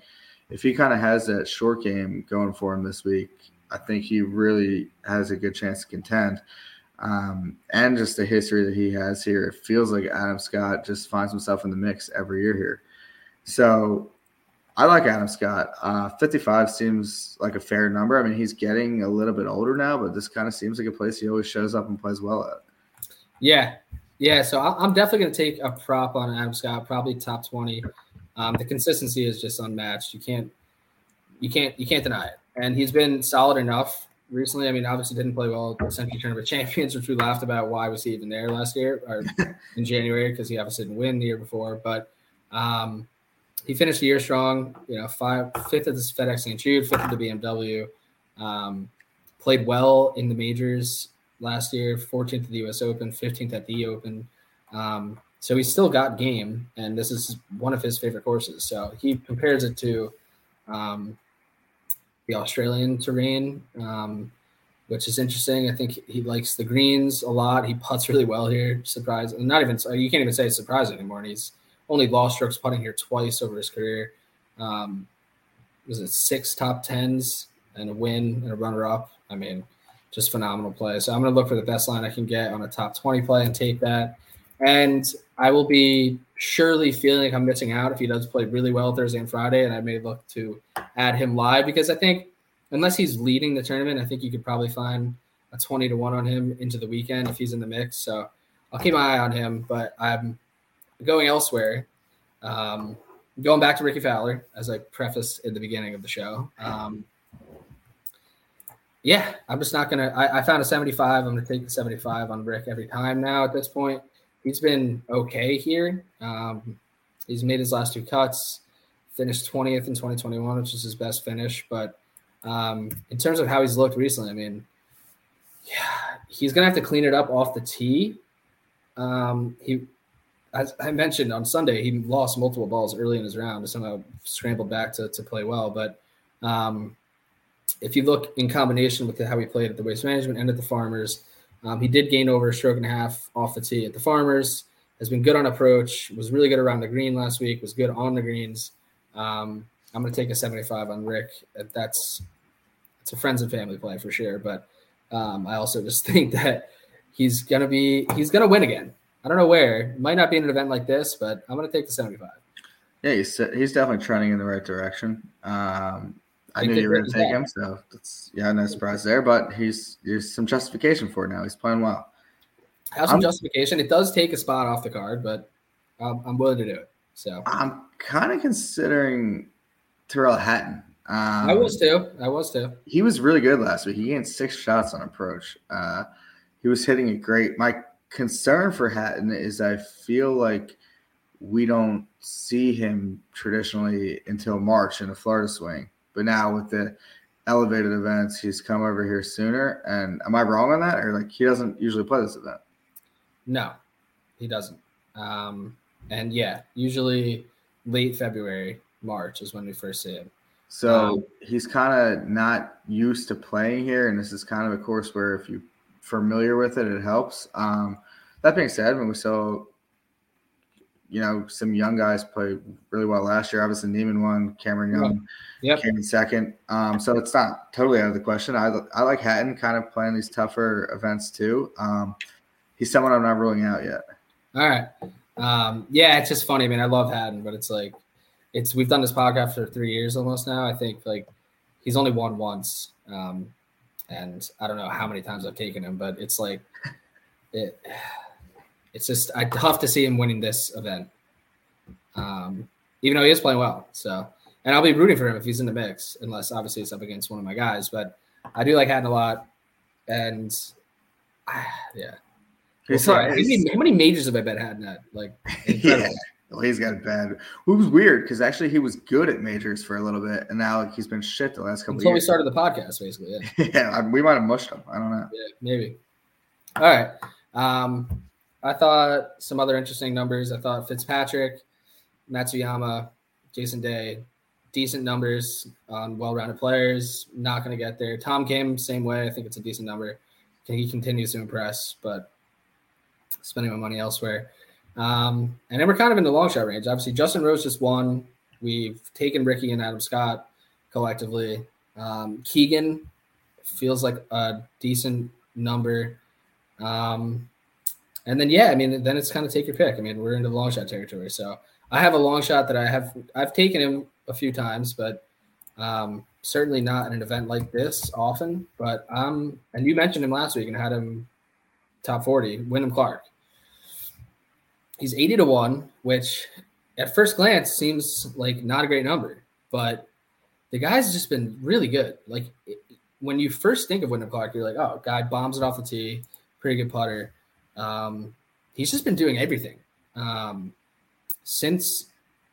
If he kind of has that short game going for him this week, I think he really has a good chance to contend. Um, and just the history that he has here, it feels like Adam Scott just finds himself in the mix every year here. So I like Adam Scott. Uh, 55 seems like a fair number. I mean, he's getting a little bit older now, but this kind of seems like a place he always shows up and plays well at. Yeah, yeah. So I- I'm definitely going to take a prop on Adam Scott, probably top twenty. Um, the consistency is just unmatched. You can't, you can't, you can't deny it. And he's been solid enough recently. I mean, obviously didn't play well at the Sentry Tournament Champions, which we laughed about. Why was he even there last year or in January? Because he obviously didn't win the year before. But um, he finished the year strong. You know, five, fifth at the FedEx St. Jude, fifth at the BMW. Um, played well in the majors last year, 14th at the U.S. Open, 15th at the Open. Um, so he's still got game, and this is one of his favorite courses. So he compares it to um, the Australian terrain, um, which is interesting. I think he likes the greens a lot. He puts really well here. Surprise, not even you can't even say surprise anymore. And he's only lost strokes putting here twice over his career. Um, was it six top tens and a win and a runner up? I mean, just phenomenal play. So I'm going to look for the best line I can get on a top 20 play and take that. And I will be surely feeling like I'm missing out if he does play really well Thursday and Friday. And I may look to add him live because I think unless he's leading the tournament, I think you could probably find a 20 to 1 on him into the weekend if he's in the mix. So I'll keep my eye on him, but I'm going elsewhere. Um, going back to Rickie Fowler, as I prefaced in the beginning of the show. Um, yeah, I'm just not gonna. I, I found a 75. I'm gonna take the 75 on Rick every time now. At this point, he's been okay here. Um, he's made his last two cuts, finished 20th in 2021, which is his best finish. But um, in terms of how he's looked recently, I mean, yeah, he's gonna have to clean it up off the tee. Um, he, as I mentioned on Sunday, he lost multiple balls early in his round, but somehow scrambled back to, to play well. But um, if you look in combination with how he played at the Waste Management and at the Farmers, um, he did gain over a stroke and a half off the tee at the Farmers. Has been good on approach. Was really good around the green last week. Was good on the greens. Um, I'm going to take a 75 on Rick. That's it's a friends and family play for sure. But um, I also just think that he's going to be he's going to win again. I don't know where. It Might not be in an event like this, but I'm going to take the 75. Yeah, he's he's definitely trending in the right direction. Um, I knew you were going to take him, so that's yeah, no surprise there. But he's there's some justification for it now. He's playing well. Have some I'm- justification. It does take a spot off the card, but um, I'm willing to do it. So I'm kind of considering Tyrrell Hatton. Um, I was too. I was too. he was really good last week. He gained six shots on approach. Uh, he was hitting it great. My concern for Hatton is I feel like we don't see him traditionally until March in the Florida swing. But now with the elevated events, he's come over here sooner. And am I wrong on that? Or like he doesn't usually play this event? No, he doesn't. Um, and yeah, usually late February, March is when we first see him. So Um, he's kind of not used to playing here, and this is kind of a course where if you're familiar with it, it helps. Um, that being said, when we saw, you know, some young guys play really well last year, obviously Niemann won, Cameron Young Yep. came in second. Um, so it's not totally out of the question. I I like Hatton kind of playing these tougher events too. Um, he's someone I'm not ruling out yet. All right. Um, yeah, it's just funny. I mean, I love Hatton, but it's like, it's we've done this podcast for three years almost now. I think like he's only won once, um, and I don't know how many times I've taken him, but it's like it. It's just I tough to see him winning this event, um, even though he is playing well. So, and I'll be rooting for him if he's in the mix, unless obviously it's up against one of my guys. But I do like Hatton a lot, and ah, yeah. We'll How many, how many majors have I bet Hatton at? Like, incredible. yeah. Well, he's got it bad. It was weird because actually he was good at majors for a little bit, and now like, he's been shit the last couple Until we years. started the podcast, basically. Yeah, yeah, we might have mushed him. I don't know. yeah maybe. All right. Um, I thought some other interesting numbers. I thought Fitzpatrick, Matsuyama, Jason Day, decent numbers on well-rounded players. Not going to get there. Tom Kim, same way. I think it's a decent number. He continues to impress, but spending my money elsewhere. Um, and then we're kind of in the long shot range. Obviously, Justin Rose just won. We've taken Rickie and Adam Scott collectively. Um, Keegan feels like a decent number. Um, and then yeah, I mean, then it's kind of take your pick. I mean, we're into the long shot territory. So I have a long shot that I have I've taken him a few times, but um, certainly not in an event like this often. But um, and you mentioned him last week and had him top forty. Wyndham Clark. He's eighty to one, which at first glance seems like not a great number, but the guy's just been really good. Like when you first think of Wyndham Clark, you're like, oh, guy bombs it off the tee, pretty good putter. Um, he's just been doing everything um, since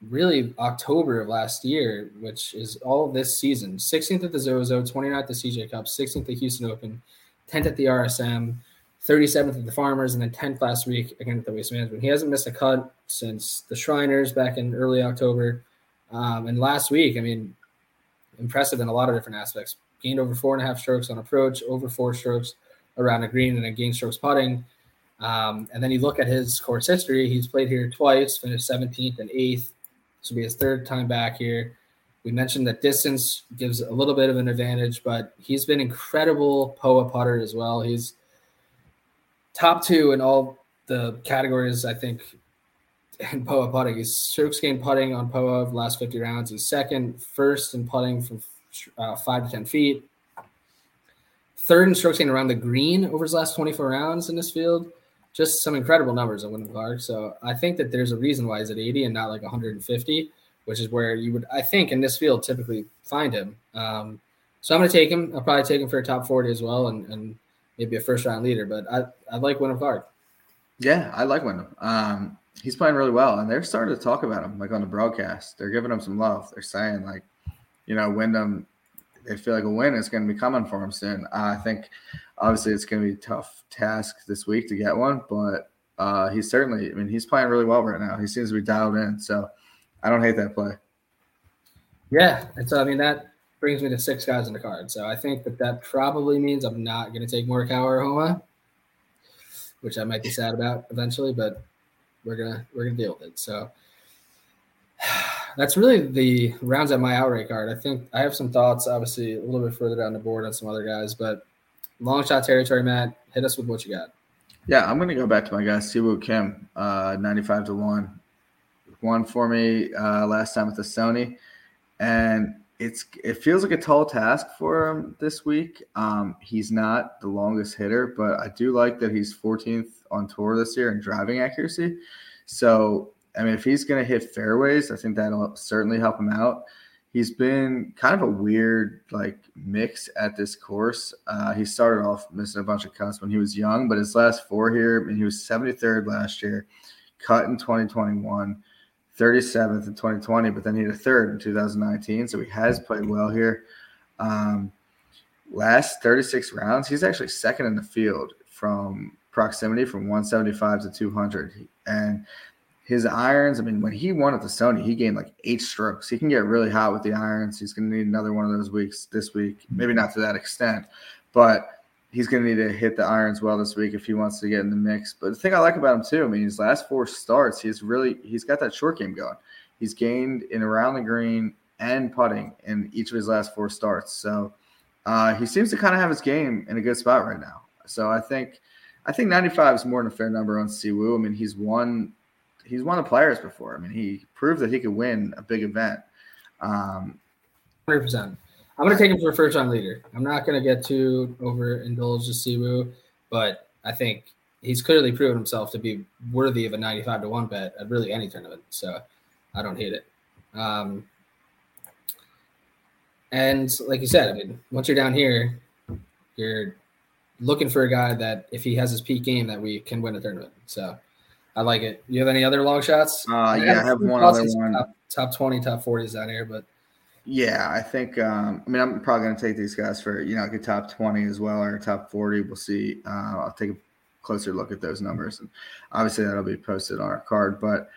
really October of last year, which is all this season. 16th at the Zozo, 29th at the CJ Cup, 16th at the Houston Open, 10th at the RSM, 37th at the Farmers, and then 10th last week again at the Waste Management. He hasn't missed a cut since the Shriners back in early October. Um, and last week, I mean, impressive in a lot of different aspects. Gained over four and a half strokes on approach, over four strokes around a green, and then gained strokes putting. Um, and then you look at his course history. He's played here twice, finished 17th and 8th. This will be his third time back here. We mentioned that distance gives a little bit of an advantage, but he's been incredible POA putter as well. He's top two in all the categories, I think, in POA putting. He's strokes gained putting on POA of the last 50 rounds. He's second, first in putting from uh, five to 10 feet. Third in strokes gained around the green over his last 24 rounds in this field. Just some incredible numbers on Wyndham Clark. So I think that there's a reason why he's at 80 and not like 150, which is where you would, I think, in this field typically find him. Um, so I'm going to take him. I'll probably take him for a top 40 as well and, and maybe a first round leader. But I, I like Wyndham Clark. Yeah, I like Wyndham. Um, he's playing really well, and they're starting to talk about him like on the broadcast. They're giving him some love. They're saying like, you know, Wyndham. They feel like a win is going to be coming for him soon. I think, obviously, it's going to be a tough task this week to get one, but uh, he's certainly. I mean, he's playing really well right now. He seems to be dialed in. So I don't hate that play. Yeah, and so I mean that brings me to six guys in the card. So I think that that probably means I'm not going to take Morikawa or Homa, which I might be sad about eventually, but we're gonna we're gonna deal with it. So that's really the rounds at my outright card. I think I have some thoughts, obviously a little bit further down the board on some other guys, but long shot territory, Matt. Hit us with what you got. Yeah, I'm gonna go back to my guy Si Woo Kim, uh, 95 to one, one for me uh, last time with the Sony, and it's it feels like a tall task for him this week. Um, he's not the longest hitter, but I do like that he's 14th on tour this year in driving accuracy. So I mean, if he's going to hit fairways, I think that'll certainly help him out. He's been kind of a weird like mix at this course. Uh, he started off missing a bunch of cuts when he was young, but his last four here, I mean, he was 73rd last year, cut in 2021, 37th in 2020, but then he had a third in 2019. So he has played well here. Um, last 36 rounds, he's actually second in the field from proximity from 175 to 200. And his irons, I mean, when he won at the Sony, he gained like eight strokes. He can get really hot with the irons. He's going to need another one of those weeks this week. Maybe not to that extent, but he's going to need to hit the irons well this week if he wants to get in the mix. But the thing I like about him too, I mean, his last four starts, he's really he's got that short game going. He's gained in around the green and putting in each of his last four starts. So uh, he seems to kind of have his game in a good spot right now. So I think I think 95 is more than a fair number on Si Woo. I mean, he's won he's won the players before. I mean, he proved that he could win a big event. Um, Hundred percent. I'm gonna take him for a first round leader. I'm not gonna get too overindulged to Si Woo, but I think he's clearly proven himself to be worthy of a 95 to one bet at really any tournament. So I don't hate it. Um, and like you said, I mean, once you're down here, you're looking for a guy that if he has his peak game that we can win a tournament. So I like it. You have any other long shots? Uh, yeah, I have one other one. Top, top 20, top 40s down here, but yeah, I think. Um, I mean, I'm probably going to take these guys for you know like a top 20 as well or top 40. We'll see. Uh, I'll take a closer look at those numbers, and obviously that'll be posted on our card. But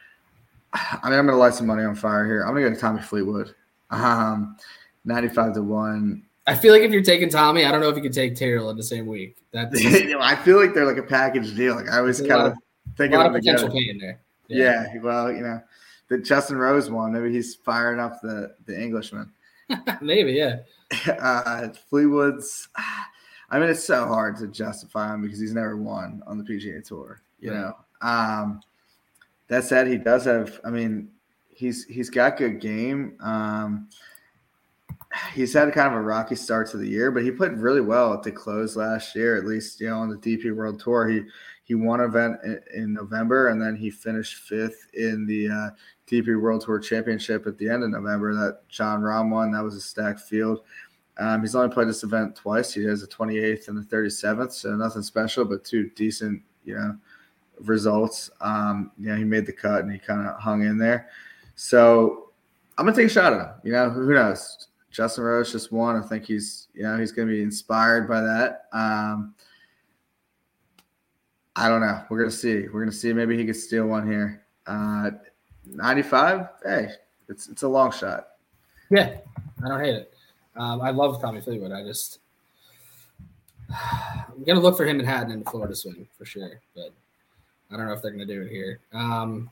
I mean, I'm going to light some money on fire here. I'm going to go to Tommy Fleetwood, um, 95 to one. I feel like if you're taking Tommy, I don't know if you could take Tyrrell in the same week. That's you know, I feel like they're like a package deal. Like I was kind of thinking a lot of potential pain there. Yeah. well, you know, the Justin Rose one, maybe he's firing up the the Englishman. maybe, yeah. Uh, Fleetwood's. I mean, it's so hard to justify him because he's never won on the PGA Tour. You Right. know. Um, that said, he does have. I mean, he's he's got good game. Um, he's had kind of a rocky start to the year, but he played really well at the close last year. At least you know on the DP World Tour, he he won event in, November, and then he finished fifth in the uh, DP World Tour Championship at the end of November. That Jon Rahm won. That was a stacked field. Um, he's only played this event twice. He has the 28th and the 37th, so nothing special, but two decent, you know, results. Um, you know, he made the cut and he kind of hung in there. So I'm gonna take a shot at him. You know, who knows? Justin Rose just won. I think he's, you know, he's gonna be inspired by that. Um, I don't know. We're gonna see. We're gonna see. Maybe he could steal one here. Uh, 95. Hey, it's it's a long shot. Yeah, I don't hate it. Um, I love Tommy Fleetwood. I just I'm gonna look for him in Hatton in the Florida swing for sure, but I don't know if they're gonna do it here. Um,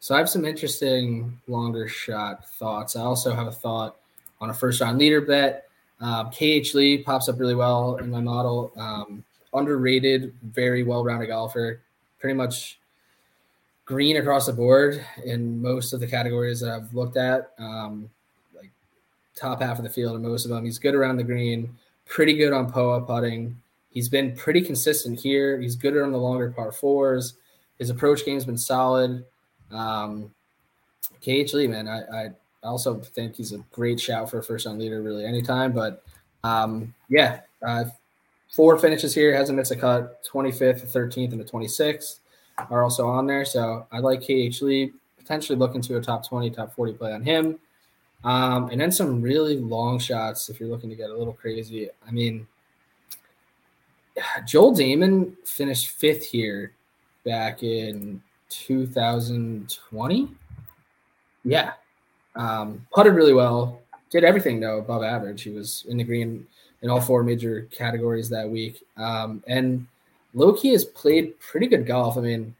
so I have some interesting longer shot thoughts. I also have a thought on a first round leader bet. Um, KH Lee pops up really well in my model. Um, underrated, very well rounded golfer. Pretty much green across the board in most of the categories that I've looked at. Um, like top half of the field in most of them. He's good around the green, pretty good on POA putting. He's been pretty consistent here. He's good on the longer par fours. His approach game's been solid. Um, KH Lee, man, I, I also think he's a great shout for a first round leader, really anytime. But um, yeah, uh, four finishes here, hasn't missed a cut. 25th, 13th, and the 26th are also on there. So I like KH Lee, potentially looking to a top 20, top 40 play on him. Um, and then some really long shots if you're looking to get a little crazy. I mean, Joel Dahmen finished fifth here back in 2020. Yeah, um, putted really well. Did everything though above average. He was in the green in all four major categories that week. Um, and Loki has played pretty good golf. I mean,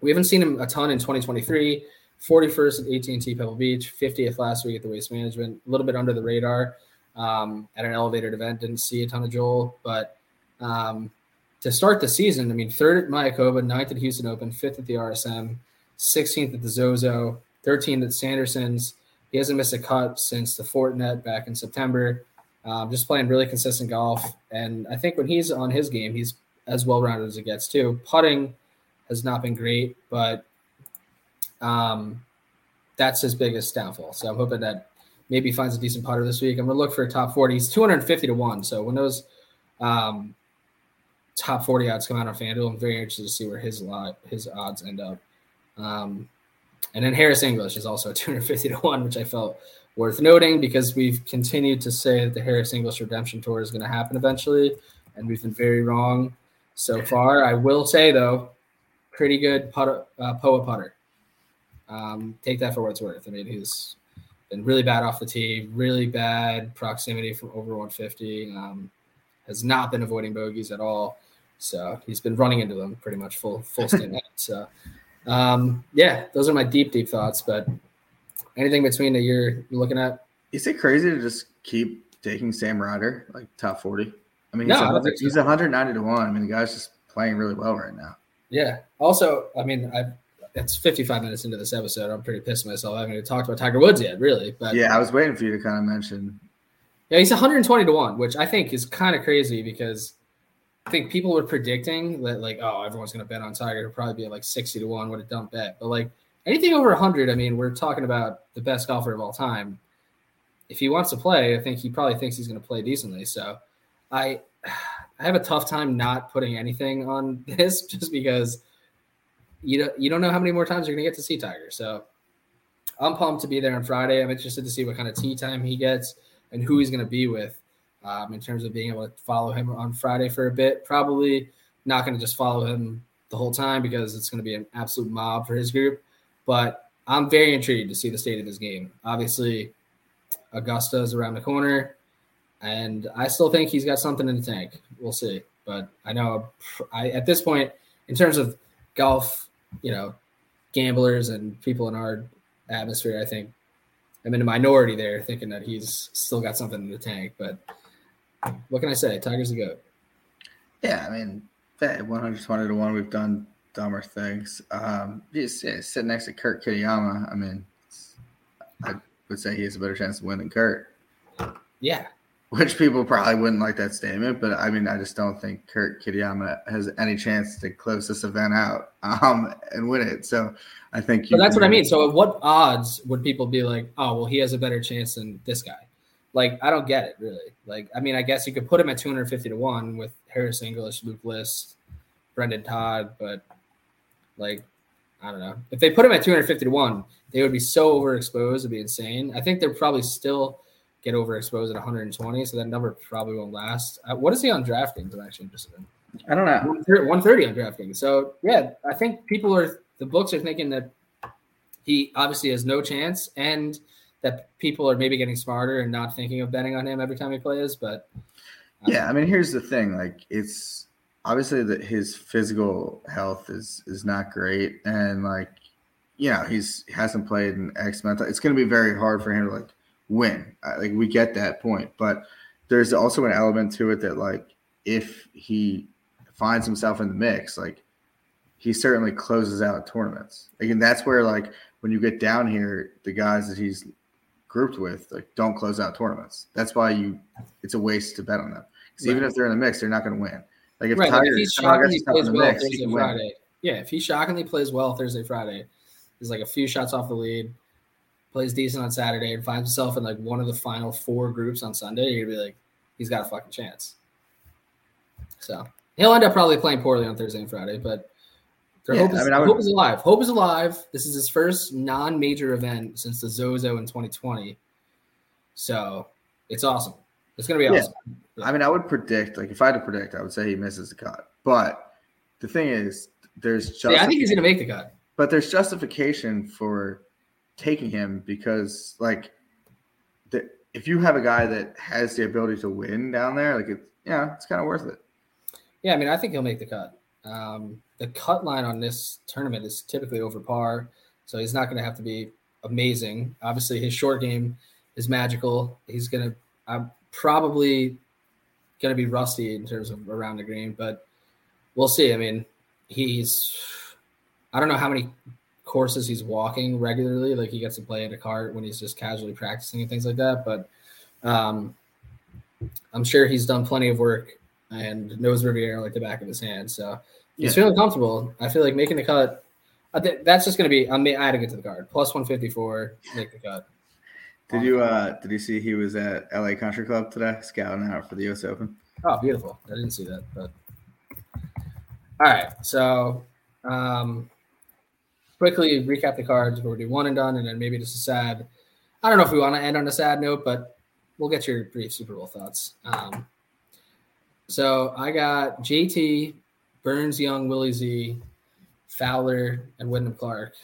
we haven't seen him a ton in 2023. 41st at AT&T Pebble Beach, 50th last week at the Waste Management. A little bit under the radar um, at an elevated event. Didn't see a ton of Joel, but um, to start the season, I mean, third at Mayakoba, ninth at Houston Open, fifth at the RSM, 16th at the Zozo, 13th at Sanderson's. He hasn't missed a cut since the Fortinet back in September. Um, just playing really consistent golf, and I think when he's on his game, he's as well rounded as it gets too. Putting has not been great, but um, that's his biggest downfall. So I'm hoping that maybe finds a decent putter this week. I'm gonna look for a top 40. He's 250 to one. So when those um, top 40 odds come out on FanDuel, I'm very interested to see where his lot his odds end up. Um, and then Harris English is also 250 to one, which I felt worth noting because we've continued to say that the Harris English Redemption Tour is going to happen eventually, and we've been very wrong so far. I will say though, pretty good putter, uh, Poa putter. Um, take that for what it's worth. I mean, he's been really bad off the tee, really bad proximity from over 150. Um, has not been avoiding bogeys at all. So he's been running into them pretty much full full stint. so um, yeah, those are my deep deep thoughts. But anything between the year you're looking at? Is it crazy to just keep taking Sam Ryder like top 40? I mean, No, he's, I don't 100 think so. he's 190 to 1. I mean, the guy's just playing really well right now. Yeah. Also, I mean, I it's 55 minutes into this episode. I'm pretty pissed myself. I haven't even talked about Tiger Woods yet, really. But Yeah, I was waiting for you to kind of mention. Yeah, he's 120 to 1, which I think is kind of crazy because I think people were predicting that, like, oh, everyone's going to bet on Tiger. It'll probably be like 60 to 1. What a dumb bet. But, like, anything over 100, I mean, we're talking about the best golfer of all time. If he wants to play, I think he probably thinks he's going to play decently. So I, I have a tough time not putting anything on this just because you don't, you don't know how many more times you're going to get to see Tiger. So I'm pumped to be there on Friday. I'm interested to see what kind of tee time he gets and who he's going to be with um, in terms of being able to follow him on Friday for a bit. Probably not going to just follow him the whole time because it's going to be an absolute mob for his group. But I'm very intrigued to see the state of his game. Obviously, Augusta is around the corner, and I still think he's got something in the tank. We'll see. But I know I at this point, in terms of golf, you know, gamblers and people in our atmosphere, I think I'm in a minority there, thinking that he's still got something in the tank. But what can I say? Tiger's a goat. Yeah, I mean, that 120 to 1, we've done dumber things. Um, just yeah, sitting next to Kurt Kitayama, I mean, I would say he has a better chance to win than Kurt, Yeah, which people probably wouldn't like that statement. But I mean, I just don't think Kurt Kitayama has any chance to close this event out um, and win it. So I think but that's what I mean. So, at what odds would people be like, "Oh, well, he has a better chance than this guy"? Like, I don't get it really. Like, I mean, I guess you could put him at 250 to one with Harris English, Luke List, Brendon Todd, but like, I don't know. If they put him at 250 to one, they would be so overexposed; it'd be insane. I think they'll probably still get overexposed at 120, so that number probably won't last. Uh, what is he on DraftKings? I'm actually interested in. I don't know. 130 on DraftKings. So yeah, I think people are the books are thinking that he obviously has no chance, and that people are maybe getting smarter and not thinking of betting on him every time he plays. But uh, Yeah, I mean, here's the thing: like, it's obviously that his physical health is is not great, and like, you know, he's he hasn't played in X amount. It's going to be very hard for him to like win. Like, we get that point, but there's also an element to it that like, if he finds himself in the mix, like, he certainly closes out tournaments. And that's where like when you get down here, the guys that he's grouped with like don't close out tournaments. That's why you it's a waste to bet on them. Because even if they're in the mix, they're not going to win. Like if right, Tiger, if shockingly plays well mix, Thursday. Friday, yeah, if he shockingly plays well Thursday, Friday, is like a few shots off the lead, plays decent on Saturday, and finds himself in like one of the final four groups on Sunday, you're gonna be like, he's got a fucking chance. So he'll end up probably playing poorly on Thursday and Friday, but Yeah, hope, is, I mean, I would- hope is alive. Hope is alive. This is his first non-major event since the Zozo in 2020. So it's awesome. It's gonna be Yeah. awesome. I mean, I would predict like if I had to predict, I would say he misses the cut. But the thing is, there's just Yeah, I think he's gonna make the cut. but there's justification for taking him because like the, if you have a guy that has the ability to win down there, like it's yeah, it's kind of worth it. Yeah, I mean, I think he'll make the cut. Um, the cut line on this tournament is typically over par, so he's not going to have to be amazing. Obviously, his short game is magical. He's going to, I'm probably going to be rusty in terms of around the green, but we'll see. I mean, he's, I don't know how many courses he's walking regularly. Like he gets to play in a cart when he's just casually practicing and things like that. But um, I'm sure he's done plenty of work and knows Riviera like the back of his hand. So he's Yeah. feeling comfortable. I feel like making the cut. I think that's just going to be. I'm I it to get to the card. Plus 154, make the cut. Did you uh did you see he was at LA Country Club today scouting out for the US Open? Oh, beautiful. I didn't see that, but all right. So um quickly recap the cards. We'll do one and done, and then maybe just a sad. I don't know if we want to end on a sad note, but we'll get your brief Super Bowl thoughts. Um, so I got JT, Burns, Young, Willie Z, Fowler, and Wyndham Clark.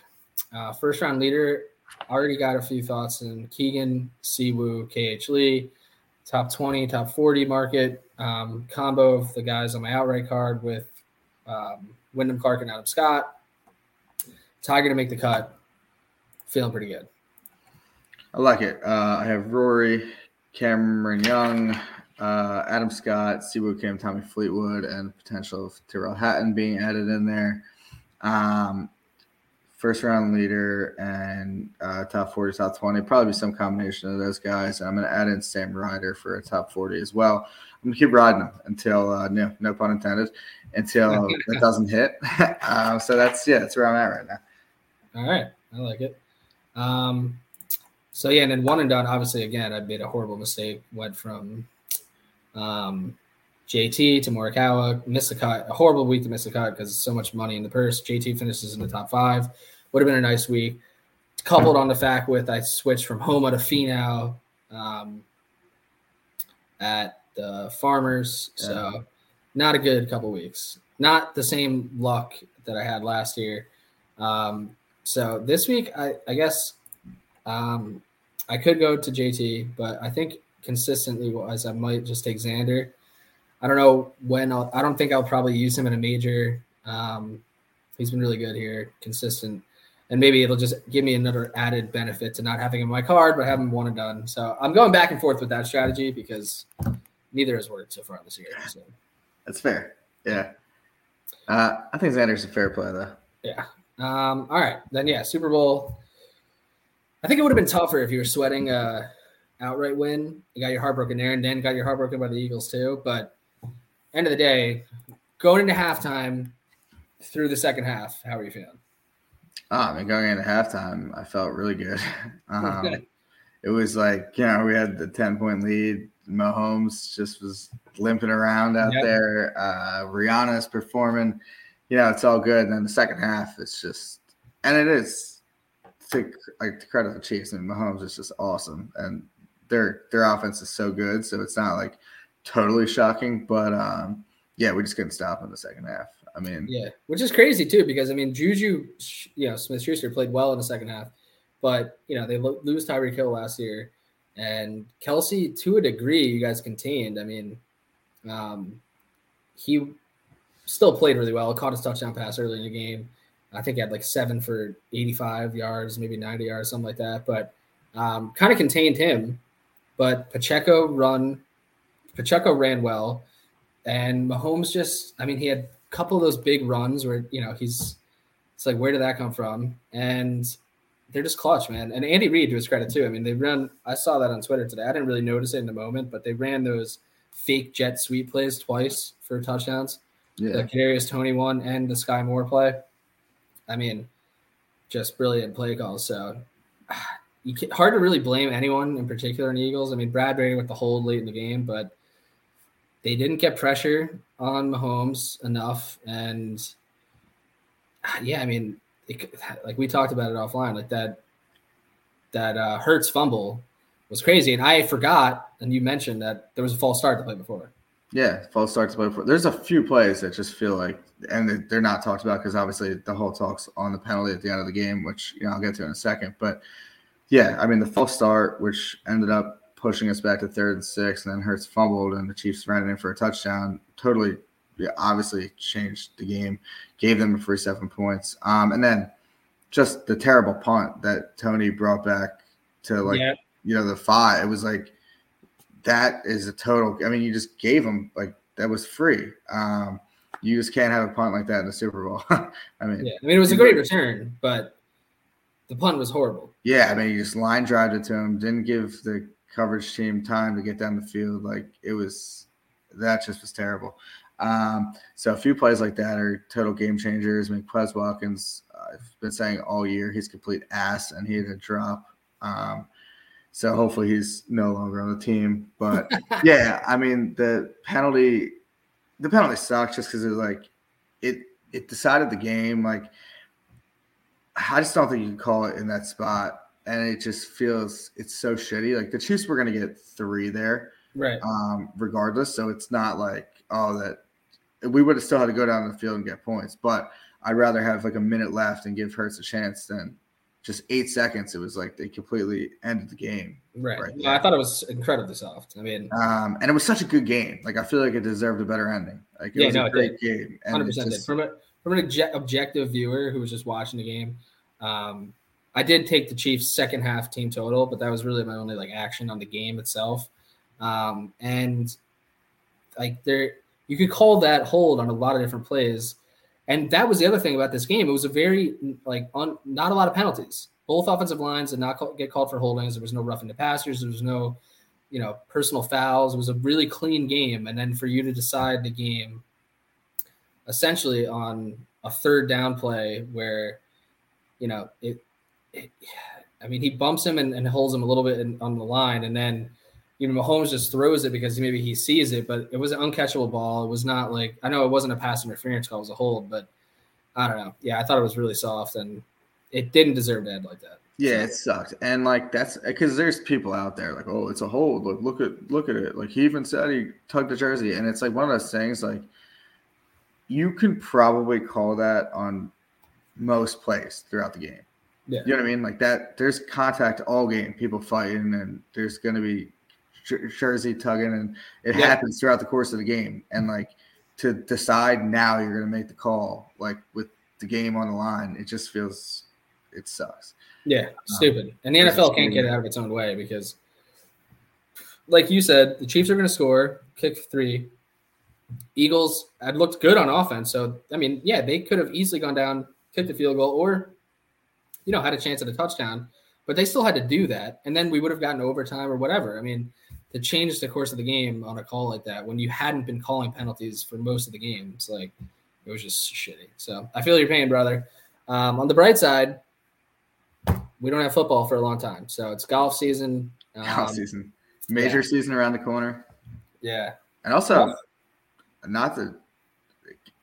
Uh, first round leader, already got a few thoughts in Keegan, Si Woo, KH Lee, top 20, top 40 market um, combo of the guys on my outright card with um, Wyndham Clark and Adam Scott. Tiger to make the cut. Feeling pretty good. I like it. Uh, I have Rory, Cameron Young, uh, Adam Scott, Si Woo Kim, Tommy Fleetwood, and potential of Tyrrell Hatton being added in there. Um, first round leader and uh, top 40, top 20. Probably some combination of those guys. And I'm going to add in Sam Ryder for a top 40 as well. I'm going to keep riding him until, uh, no, no pun intended, until it doesn't hit. uh, so that's, yeah, that's where I'm at right now. All right. I like it. Um, so, yeah, and then one and done. Obviously, again, I made a horrible mistake. Went from um, JT to Morikawa. Missed. A horrible week to cut because so much money in the purse. JT finishes in the top five. Would have been a nice week. Coupled on the fact with I switched from Homa to Finau um, at the Farmers. So not a good couple weeks. Not the same luck that I had last year. Um, so this week, I, I guess um, I could go to JT, but I think consistently wise, I might just take Xander. I don't know when I'll, I don't think I'll probably use him in a major. Um, he's been really good here, consistent. And maybe it'll just give me another added benefit to not having him on my card, but having one and done. So I'm going back and forth with that strategy because neither has worked so far this year. So That's fair. Yeah. Uh, I think Xander's a fair play, though. yeah. Um, all right. Then yeah, Super Bowl. I think it would have been tougher if you were sweating a outright win. You got your heart broken there and then got your heart broken by the Eagles too. But end of the day, going into halftime through the second half, how are you feeling? I mean, going into halftime, I felt really good. Um, it was like, you know, we had the 10 point lead. Mahomes just was limping around out Yep. there. Uh, Rihanna's performing. You know, it's all good. And then the second half, it's just, and it is to like to credit the Chiefs. I mean, Mahomes is just awesome, and their their offense is so good. So it's not like totally shocking, but um, yeah, we just couldn't stop in the second half. I mean, Yeah, which is crazy too, because I mean, Juju, you know, Smith Schuster played well in the second half, but you know they lo- lose Tyreek Hill last year, and Kelce to a degree, you guys contained. I mean, um, he still played really well. Caught his touchdown pass early in the game. I think he had like seven for 85 yards, maybe 90 yards, something like that. But um, kind of contained him. But Pacheco run, Pacheco ran well, and Mahomes just, I mean, he had a couple of those big runs where you know he's, it's like where did that come from? And they're just clutch, man. And Andy Reid, to his credit too. I mean, they run. I saw that on Twitter today. I didn't really notice it in the moment, but they ran those fake jet sweep plays twice for touchdowns the yeah, Kadarius Toney one and the Skyy Moore play. I mean, just brilliant play calls. So you can, hard to really blame anyone in particular in Eagles. I mean, Bradberry with the hold late in the game, but they didn't get pressure on Mahomes enough. And yeah, I mean, it, like we talked about it offline, like that that uh, Hurts fumble was crazy, and I forgot. And you mentioned that there was a false start to play before. Yeah, false start to play for. There's a few plays that just feel like, and they're not talked about because obviously the whole talks on the penalty at the end of the game, which you know I'll get to in a second. But yeah, I mean the false start, which ended up pushing us back to third and six, and then Hurts fumbled, and the Chiefs ran it in for a touchdown. Totally, yeah, obviously changed the game, gave them a free seven points, um, and then just the terrible punt that Toney brought back to like yeah, you know the five. It was like that is a total. I mean, you just gave them like that was free. Um, you just can't have a punt like that in the Super Bowl. I mean, yeah. I mean, it was a great return, but the punt was horrible. Yeah, I mean, you just line drive it to him. Didn't give the coverage team time to get down the field. Like it was that just was terrible. Um, so a few plays like that are total game changers. I mean, Quez Watkins, I've been saying all year he's complete ass, and he had a drop. Um, so hopefully he's no longer on the team. But yeah, I mean the penalty, the penalty sucks just because it was like it it decided the game. Like I just don't think you can call it in that spot, and it just feels it's so shitty. Like the Chiefs were going to get three there, Right. um, regardless. So it's not like oh that we would have still had to go down the field and get points. But I'd rather have like a minute left and give Hurts a chance than just eight seconds. It was like they completely ended the game. Right. Right. No, I thought it was incredibly soft. I mean, Um, and it was such a good game. Like I feel like it deserved a better ending. Like it Yeah, was no, a it great game. And Hundred percent. just- From a from an obje- objective viewer who was just watching the game, um, I did take the Chiefs second half team total, but that was really my only like action on the game itself. Um, and like there, you could call that hold on a lot of different plays, and that was the other thing about this game. It was a very like un, not a lot of penalties. Both offensive lines did not call, get called for holdings. There was no roughing the passers. There was no, you know, personal fouls. It was a really clean game. And then for you to decide the game essentially on a third down play where, you know, it, it I mean, he bumps him and, and holds him a little bit in, on the line. And then, you know, Mahomes just throws it because maybe he sees it, but it was an uncatchable ball. It was not like, I know it wasn't a pass interference call, it was a hold, but I don't know. Yeah, I thought it was really soft and it didn't deserve to end like that. Yeah, it sucked, and like that's because there's people out there like, oh, it's a hold. Look, look at look at it. Like he even said he tugged the jersey, and it's like one of those things. Like you can probably call that on most plays throughout the game. Yeah. You know what I mean? Like that. There's contact all game. People fighting, and there's going to be jer- jersey tugging, and it Yeah. happens throughout the course of the game. And like to decide now, you're going to make the call, like with the game on the line. It just feels it sucks. Yeah, um, stupid. And the NFL can't get out of its own way because, like you said, the Chiefs are going to score, kick three. Eagles had looked good on offense. So, I mean, yeah, they could have easily gone down, kicked a field goal, or, you know, had a chance at a touchdown, but they still had to do that. And then we would have gotten overtime or whatever. I mean, to change the course of the game on a call like that when you hadn't been calling penalties for most of the game, it's like, it was just shitty. So I feel your pain, brother. Um, on the bright side, we don't have football for a long time, so it's golf season. Golf Um, season, major yeah. season around the corner, yeah, and also not the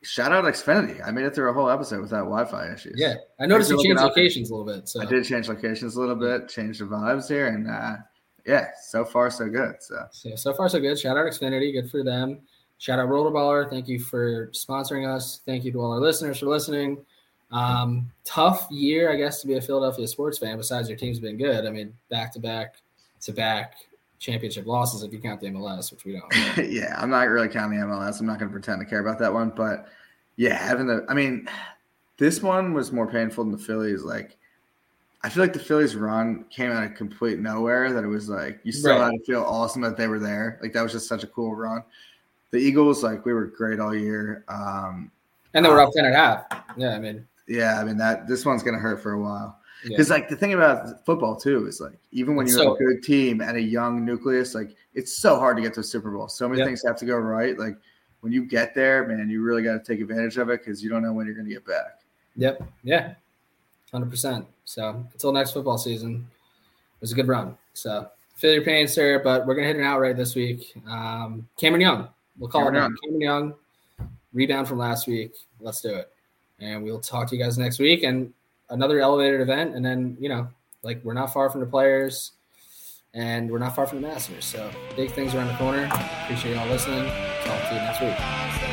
shout out Xfinity. I made it through a whole episode without Wi-Fi issues. yeah. I noticed you changed locations a little bit. So I did change locations a little bit, change the vibes here, and uh, yeah, so far so good. So So, so far, so good. Shout out Xfinity. Good for them. Shout out Rollerballer. Thank you for sponsoring us. Thank you to all our listeners for listening. Um, tough year, I guess, to be a Philadelphia sports fan. Besides, your team's been good. I mean, back to back to back championship losses if you count the MLS, which we don't. yeah, I'm not really counting the MLS. I'm not going to pretend to care about that one, but yeah, having the, I mean, this one was more painful than the Phillies. Like, I feel like the Phillies run came out of complete nowhere. That it was like you still Right. had to feel awesome that they were there. Like that was just such a cool run. The Eagles, like we were great all year. Um, And then we're up 10 and a half. Yeah, I mean, yeah, I mean that this one's gonna hurt for a while. Yeah. Because like the thing about football too is like even when you have so- a good team and a young nucleus, like it's so hard to get to a Super Bowl. So many things have to go right. Like when you get there, man, you really got to take advantage of it because you don't know when you're going to get back. Yep. Yeah. Hundred percent. So until next football season, it was a good run. So feel your pain, sir, but we're gonna hit an outright this week. Um, Cameron Young. We'll call Cameron it now. Cameron Young. Rebound from last week. Let's do it. And we'll talk to you guys next week and another elevated event. And then, you know, like we're not far from the players. and we're not far from the Masters. So big things around the corner. Appreciate y'all listening. Talk to you next week.